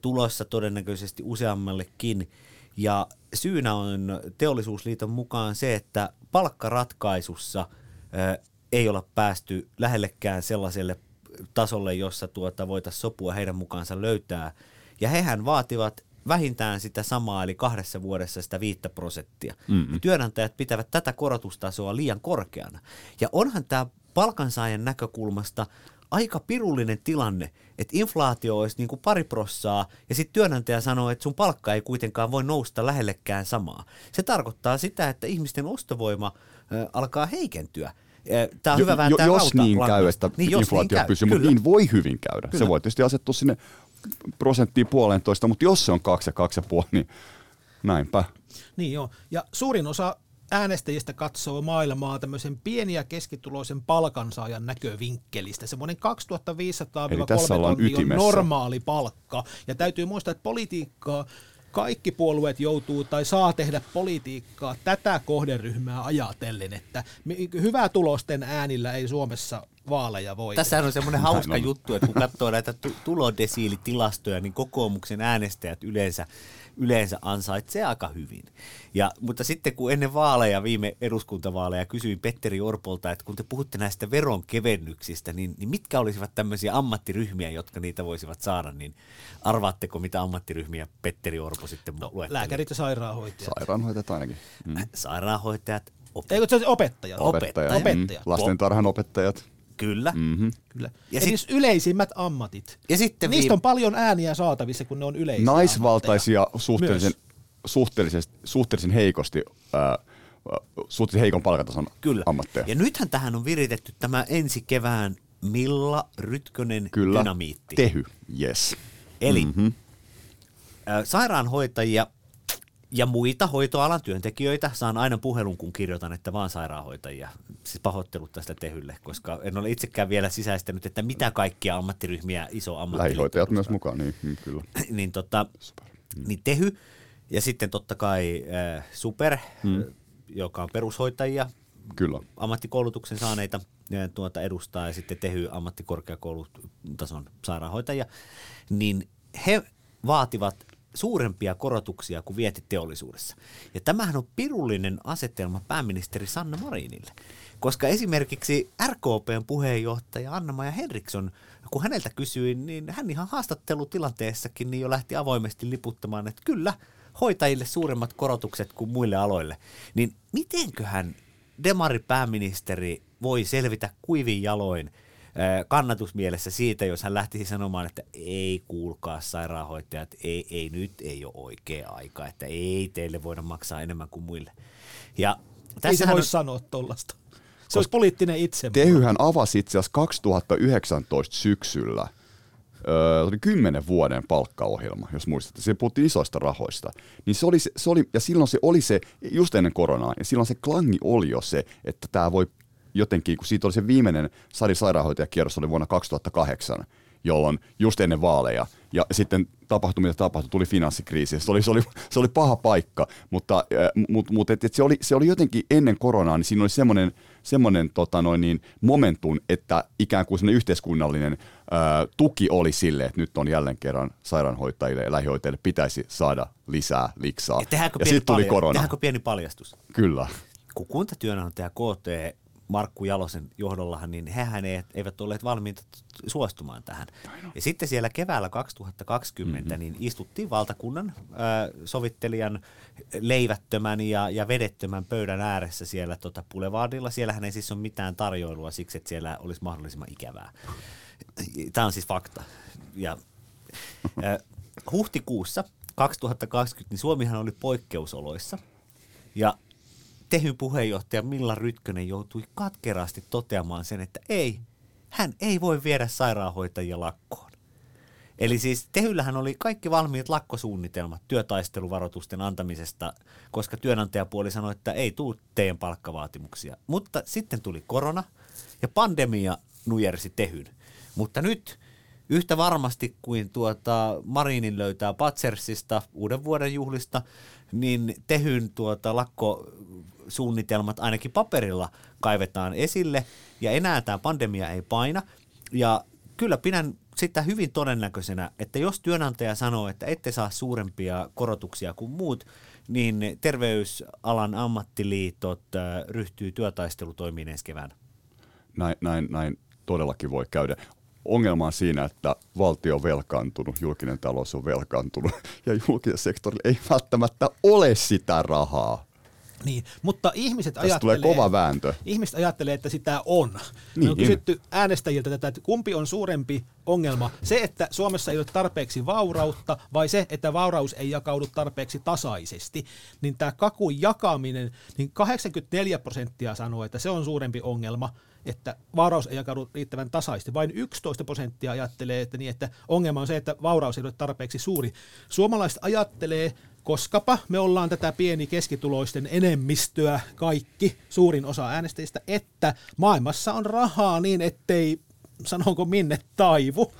tulossa todennäköisesti useammallekin. Ja syynä on teollisuusliiton mukaan se, että palkkaratkaisussa ei olla päästy lähellekään sellaiselle tasolle, jossa tuota voitaisiin sopua heidän mukaansa löytää. Ja hehän vaativat vähintään sitä samaa, eli kahdessa vuodessa sitä viittä prosenttia. Mm-hmm. Työnantajat pitävät tätä korotustasoa liian korkeana. Ja onhan tämä palkansaajan näkökulmasta aika pirullinen tilanne, että inflaatio olisi niin kuin pari prossaa ja sitten työnantaja sanoo, että sun palkka ei kuitenkaan voi nousta lähellekään samaa. Se tarkoittaa sitä, että ihmisten ostovoima ö, alkaa heikentyä. Tämä on Jo- hyvä jo- vääntää jos rauta niin käy, langasta. että niin, jos inflaatio käy, pysyy, mutta niin voi hyvin käydä. Kyllä. Se voi tietysti asettua sinne prosenttiin puolentoista, mutta jos se on kaksi ja kaksi ja puoli, niin näinpä. Niin joo. Ja suurin osa äänestäjistä katsoo maailmaa tämmöisen pieni- ja keskituloisen palkansaajan näkövinkkelistä. Semmoinen 2500 Eli tässä ollaan on ytimessä. normaali palkka. Ja täytyy muistaa, että politiikkaa kaikki puolueet joutuu tai saa tehdä politiikkaa tätä kohderyhmää ajatellen, että hyvää tulosten äänillä ei Suomessa vaaleja voi. Tässä on semmoinen hauska on. juttu, että kun katsoo näitä tu- tulodesiilitilastoja, niin kokoomuksen äänestäjät yleensä, yleensä ansaitsee aika hyvin. Ja, mutta sitten kun ennen vaaleja, viime eduskuntavaaleja, kysyin Petteri Orpolta, että kun te puhutte näistä veronkevennyksistä, niin, niin mitkä olisivat tämmöisiä ammattiryhmiä, jotka niitä voisivat saada, niin arvaatteko, mitä ammattiryhmiä Petteri Orpo sitten no, luetteli? Lääkärit ja sairaanhoitajat. Sairaanhoitajat ainakin. Mm. Sairaanhoitajat, op- Eikö se opettajat? Op- Opettajat. Opettajat. Mm. Lastentarhan opettajat. Kyllä. Mm-hmm. Kyllä. Ja Eli sit- yleisimmät ammatit. Ja sitten Niistä viime- on paljon ääniä saatavissa, kun ne on yleisiä Naisvaltaisia ammatteja. suhteellisen, suhteellisesti, suhteellisen heikosti, ää, suhteellisen heikon palkatason Kyllä. ammatteja. Ja nythän tähän on viritetty tämä ensi kevään Milla Rytkönen Kyllä. dynamiitti. Tehy, yes. Eli mm-hmm. sairaanhoitajia ja muita hoitoalan työntekijöitä saan aina puhelun, kun kirjoitan, että vaan sairaanhoitajia. Siis pahoittelut tästä tehylle, koska en ole itsekään vielä sisäistänyt, että mitä kaikkia ammattiryhmiä iso ammattiliitto Lähihoitajat myös mukaan, niin, mm, kyllä. niin, tota, niin Tehy ja sitten totta kai äh, Super, mm. joka on perushoitajia, Kyllä. ammattikoulutuksen saaneita äh, tuota edustaa ja sitten Tehy ammattikorkeakoulutason sairaanhoitajia, niin he vaativat suurempia korotuksia kuin vientiteollisuudessa. Ja tämähän on pirullinen asetelma pääministeri Sanna Marinille. Koska esimerkiksi RKPn puheenjohtaja Anna-Maja Henriksson, kun häneltä kysyin, niin hän ihan haastattelutilanteessakin niin jo lähti avoimesti liputtamaan, että kyllä, hoitajille suuremmat korotukset kuin muille aloille. Niin mitenköhän demari-pääministeri voi selvitä kuivin jaloin kannatusmielessä siitä, jos hän lähtisi sanomaan, että ei kuulkaa sairaanhoitajat, ei, ei nyt ei ole oikea aika, että ei teille voida maksaa enemmän kuin muille. Ja Ei se voi on- sanoa tuollaista. Se olisi poliittinen itse. Tehyhän avasi itse asiassa 2019 syksyllä öö, oli kymmenen vuoden palkkaohjelma, jos muistatte. Se puhuttiin isoista rahoista. Niin se oli, se, se oli, ja silloin se oli se, just ennen koronaa, ja silloin se klangi oli jo se, että tämä voi jotenkin, kun siitä oli se viimeinen Sari sairaanhoitajakierros oli vuonna 2008, jolloin just ennen vaaleja, ja sitten tapahtui mitä tapahtui, tuli finanssikriisi, se oli, se oli, se oli paha paikka, mutta, äh, mut, mut, et, et se, oli, se oli jotenkin ennen koronaa, niin siinä oli semmoinen, semmoinen tota noin niin, momentum, että ikään kuin semmoinen yhteiskunnallinen ää, tuki oli sille, että nyt on jälleen kerran sairaanhoitajille ja lähihoitajille pitäisi saada lisää liksaa. Ja ja sitten tuli palja- korona. tehdäänkö pieni paljastus? Kyllä. Kun kuntatyönantaja KT Markku Jalosen johdollahan, niin hehän eivät olleet valmiita suostumaan tähän. Ja sitten siellä keväällä 2020 mm-hmm. niin istuttiin valtakunnan äh, sovittelijan leivättömän ja, ja vedettömän pöydän ääressä siellä tota Boulevardilla. Siellähän ei siis ole mitään tarjoilua siksi, että siellä olisi mahdollisimman ikävää. Tämä on siis fakta. Ja, äh, huhtikuussa 2020 niin Suomihan oli poikkeusoloissa. Ja Tehyn puheenjohtaja Milla Rytkönen joutui katkerasti toteamaan sen, että ei, hän ei voi viedä sairaanhoitajia lakkoon. Eli siis Tehyllähän oli kaikki valmiit lakkosuunnitelmat työtaisteluvaroitusten antamisesta, koska työnantajapuoli sanoi, että ei tule teidän palkkavaatimuksia. Mutta sitten tuli korona ja pandemia nujersi Tehyn. Mutta nyt yhtä varmasti kuin tuota Marinin löytää Patsersista uuden vuoden juhlista, niin Tehyn tuota lakkosuunnitelmat ainakin paperilla kaivetaan esille, ja enää tämä pandemia ei paina, ja kyllä pidän sitä hyvin todennäköisenä, että jos työnantaja sanoo, että ette saa suurempia korotuksia kuin muut, niin terveysalan ammattiliitot äh, ryhtyy työtaistelutoimiin ensi keväänä. Näin, näin, näin todellakin voi käydä ongelma on siinä, että valtio on velkaantunut, julkinen talous on velkaantunut ja julkinen sektori ei välttämättä ole sitä rahaa. Niin, mutta ihmiset Tästä ajattelee, tulee kova vääntö. Ihmiset ajattelee, että sitä on. Niin. on kysytty äänestäjiltä tätä, että kumpi on suurempi ongelma. Se, että Suomessa ei ole tarpeeksi vaurautta vai se, että vauraus ei jakaudu tarpeeksi tasaisesti. Niin tämä kakun jakaminen, niin 84 prosenttia sanoo, että se on suurempi ongelma että vauraus ei jakaudu riittävän tasaisesti. Vain 11 prosenttia ajattelee, että, niin, että ongelma on se, että vauraus ei ole tarpeeksi suuri. Suomalaiset ajattelee, koskapa me ollaan tätä pieni keskituloisten enemmistöä kaikki, suurin osa äänestäjistä, että maailmassa on rahaa niin, ettei, sanonko minne, taivu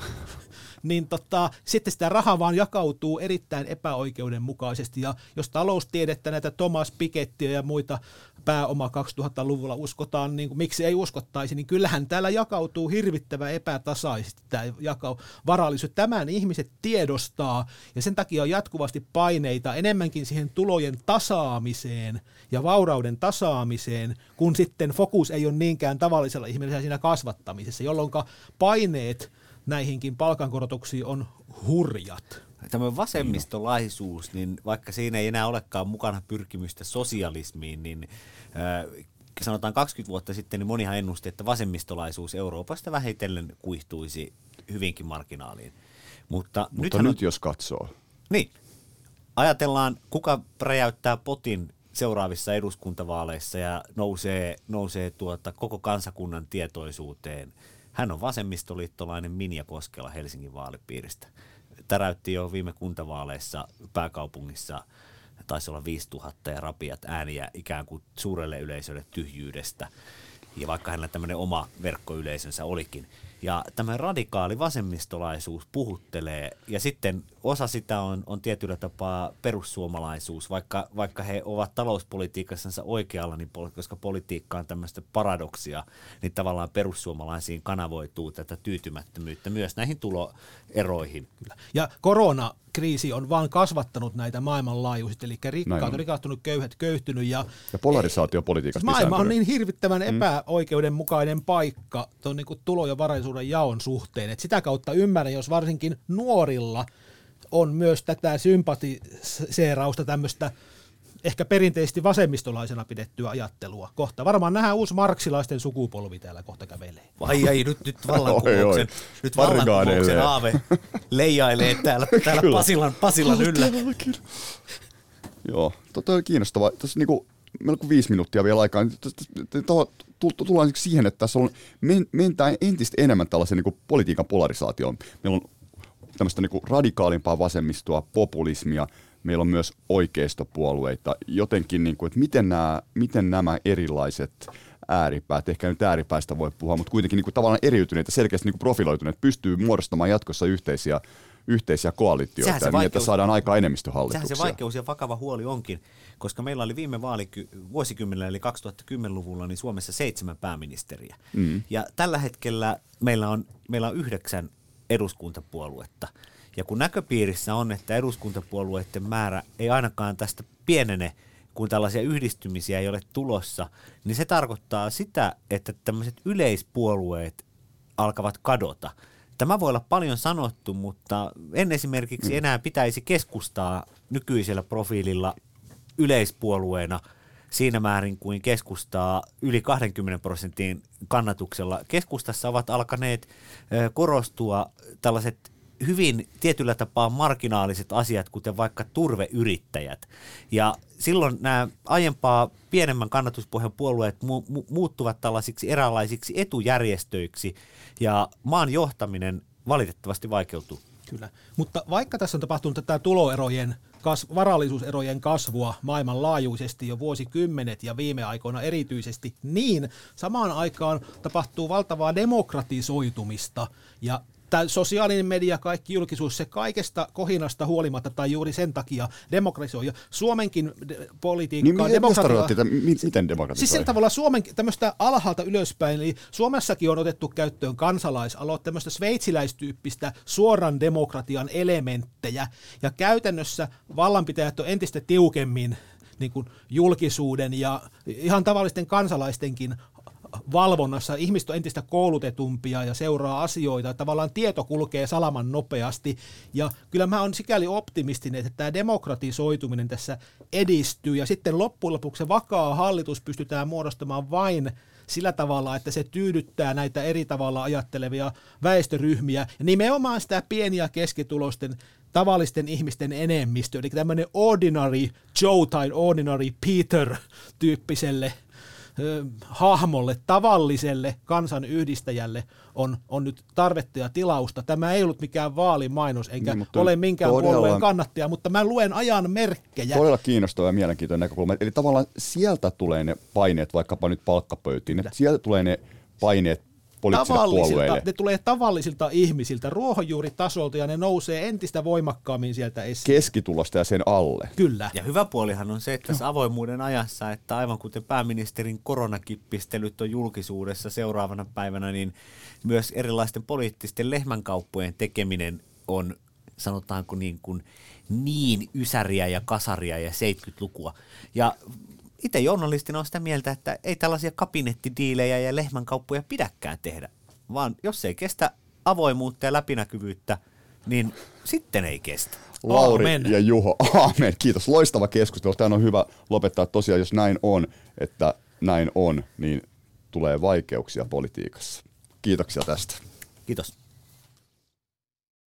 niin tota, sitten sitä rahaa vaan jakautuu erittäin epäoikeudenmukaisesti. Ja jos taloustiedettä, näitä Thomas Pikettiä ja muita pääoma 2000-luvulla uskotaan, niin kuin, miksi ei uskottaisi, niin kyllähän täällä jakautuu hirvittävän epätasaisesti tämä jakau varallisuus. Tämän ihmiset tiedostaa ja sen takia on jatkuvasti paineita enemmänkin siihen tulojen tasaamiseen ja vaurauden tasaamiseen, kun sitten fokus ei ole niinkään tavallisella ihmisellä siinä kasvattamisessa, jolloin paineet näihinkin palkankorotuksiin on hurjat. Tämä vasemmistolaisuus, niin vaikka siinä ei enää olekaan mukana pyrkimystä sosialismiin, niin äh, sanotaan 20 vuotta sitten, niin monihan ennusti, että vasemmistolaisuus Euroopasta vähitellen kuihtuisi hyvinkin marginaaliin. Mutta, Mutta nyt on, jos katsoo. Niin. Ajatellaan, kuka räjäyttää potin seuraavissa eduskuntavaaleissa ja nousee, nousee tuota koko kansakunnan tietoisuuteen – hän on vasemmistoliittolainen Minja Koskela Helsingin vaalipiiristä. Täräytti jo viime kuntavaaleissa pääkaupungissa taisi olla 5000 ja rapiat ääniä ikään kuin suurelle yleisölle tyhjyydestä. Ja vaikka hänellä tämmöinen oma verkkoyleisönsä olikin. Ja tämä radikaali vasemmistolaisuus puhuttelee, ja sitten osa sitä on, on tietyllä tapaa perussuomalaisuus, vaikka, vaikka he ovat talouspolitiikassansa oikealla, niin koska politiikka on tämmöistä paradoksia, niin tavallaan perussuomalaisiin kanavoituu tätä tyytymättömyyttä myös näihin tuloeroihin. Ja korona kriisi on vaan kasvattanut näitä maailmanlaajuisesti, eli rikkaat on rikastunut, köyhät köyhtynyt. Ja, ja polarisaatio politiikasta Maailma on niin hirvittävän epäoikeudenmukainen paikka tuon niin tulo- ja varallisuuden jaon suhteen, että sitä kautta ymmärrän, jos varsinkin nuorilla on myös tätä sympatiseerausta tämmöistä ehkä perinteisesti vasemmistolaisena pidettyä ajattelua kohta. Varmaan nähdään uusi marksilaisten sukupolvi täällä kohta kävelee. Vai ei, nyt, nyt vallankumouksen, nyt vallankumouksen aave leijailee täällä, täällä Pasilan, Pasilan yllä. Joo, tota on kiinnostavaa. Tässä niinku, meillä on viisi minuuttia vielä aikaa. Tullaan siihen, että tässä on, mentään entistä enemmän tällaisen niin politiikan polarisaatioon. Meillä on tämmöistä niin radikaalimpaa vasemmistoa, populismia, meillä on myös oikeistopuolueita, jotenkin, niin kuin, että miten nämä, miten nämä erilaiset ääripäät, ehkä nyt ääripäistä voi puhua, mutta kuitenkin niin kuin tavallaan eriytyneitä, selkeästi niin kuin profiloituneet, pystyy muodostamaan jatkossa yhteisiä, yhteisiä koalitioita, se niin vaikeus, että saadaan aika enemmistöhallituksia. Sehän se vaikeus ja vakava huoli onkin, koska meillä oli viime vaaliky- vuosikymmenellä, eli 2010-luvulla, niin Suomessa seitsemän pääministeriä. Mm. Ja tällä hetkellä meillä on, meillä on yhdeksän eduskuntapuoluetta. Ja kun näköpiirissä on, että eduskuntapuolueiden määrä ei ainakaan tästä pienene kun tällaisia yhdistymisiä ei ole tulossa, niin se tarkoittaa sitä, että tämmöiset yleispuolueet alkavat kadota. Tämä voi olla paljon sanottu, mutta en esimerkiksi mm. enää pitäisi keskustaa nykyisellä profiililla yleispuolueena siinä määrin kuin keskustaa yli 20 prosentin kannatuksella. Keskustassa ovat alkaneet korostua tällaiset hyvin tietyllä tapaa marginaaliset asiat, kuten vaikka turveyrittäjät. Ja silloin nämä aiempaa pienemmän kannatuspohjan puolueet mu- mu- muuttuvat tällaisiksi eräänlaisiksi etujärjestöiksi, ja maan johtaminen valitettavasti vaikeutuu. Kyllä, mutta vaikka tässä on tapahtunut tätä tuloerojen kas, varallisuuserojen kasvua maailmanlaajuisesti jo vuosikymmenet ja viime aikoina erityisesti, niin samaan aikaan tapahtuu valtavaa demokratisoitumista ja tämä sosiaalinen media, kaikki julkisuus, se kaikesta kohinasta huolimatta tai juuri sen takia demokratisoi. Ja Suomenkin politiikkaa... Niin demokratia... miten demokratisoi? Siis sillä tavalla Suomen tämmöistä alhaalta ylöspäin, eli Suomessakin on otettu käyttöön kansalaisaloite, tämmöistä sveitsiläistyyppistä suoran demokratian elementtejä, ja käytännössä vallanpitäjät on entistä tiukemmin niin kuin julkisuuden ja ihan tavallisten kansalaistenkin valvonnassa ihmiset on entistä koulutetumpia ja seuraa asioita. Tavallaan tieto kulkee salaman nopeasti. Ja kyllä mä oon sikäli optimistinen, että tämä demokratisoituminen tässä edistyy. Ja sitten loppujen lopuksi se vakaa hallitus pystytään muodostamaan vain sillä tavalla, että se tyydyttää näitä eri tavalla ajattelevia väestöryhmiä ja nimenomaan sitä pieniä keskitulosten tavallisten ihmisten enemmistö, eli tämmöinen ordinary Joe tai ordinary Peter tyyppiselle hahmolle, tavalliselle kansan yhdistäjälle on, on nyt tarvetta ja tilausta. Tämä ei ollut mikään vaalimainos, eikä niin, ole minkään todella, puolueen kannattaja, mutta mä luen ajan merkkejä. Todella kiinnostava ja mielenkiintoinen näkökulma. Eli tavallaan sieltä tulee ne paineet, vaikkapa nyt palkkapöytiin, sieltä tulee ne paineet tavallisilta, ne tulee tavallisilta ihmisiltä ruohonjuuritasolta ja ne nousee entistä voimakkaammin sieltä esiin. Keskitulosta ja sen alle. Kyllä. Ja hyvä puolihan on se, että tässä avoimuuden ajassa, että aivan kuten pääministerin koronakippistelyt on julkisuudessa seuraavana päivänä, niin myös erilaisten poliittisten lehmänkauppojen tekeminen on sanotaanko niin kuin niin ysäriä ja kasaria ja 70-lukua. Ja itse journalistina on sitä mieltä, että ei tällaisia kabinettidiilejä ja lehmänkauppoja pidäkään tehdä, vaan jos ei kestä avoimuutta ja läpinäkyvyyttä, niin sitten ei kestä. Lauri Amen. ja Juho, aamen. Kiitos. Loistava keskustelu. Tämä on hyvä lopettaa. Tosiaan, jos näin on, että näin on, niin tulee vaikeuksia politiikassa. Kiitoksia tästä. Kiitos.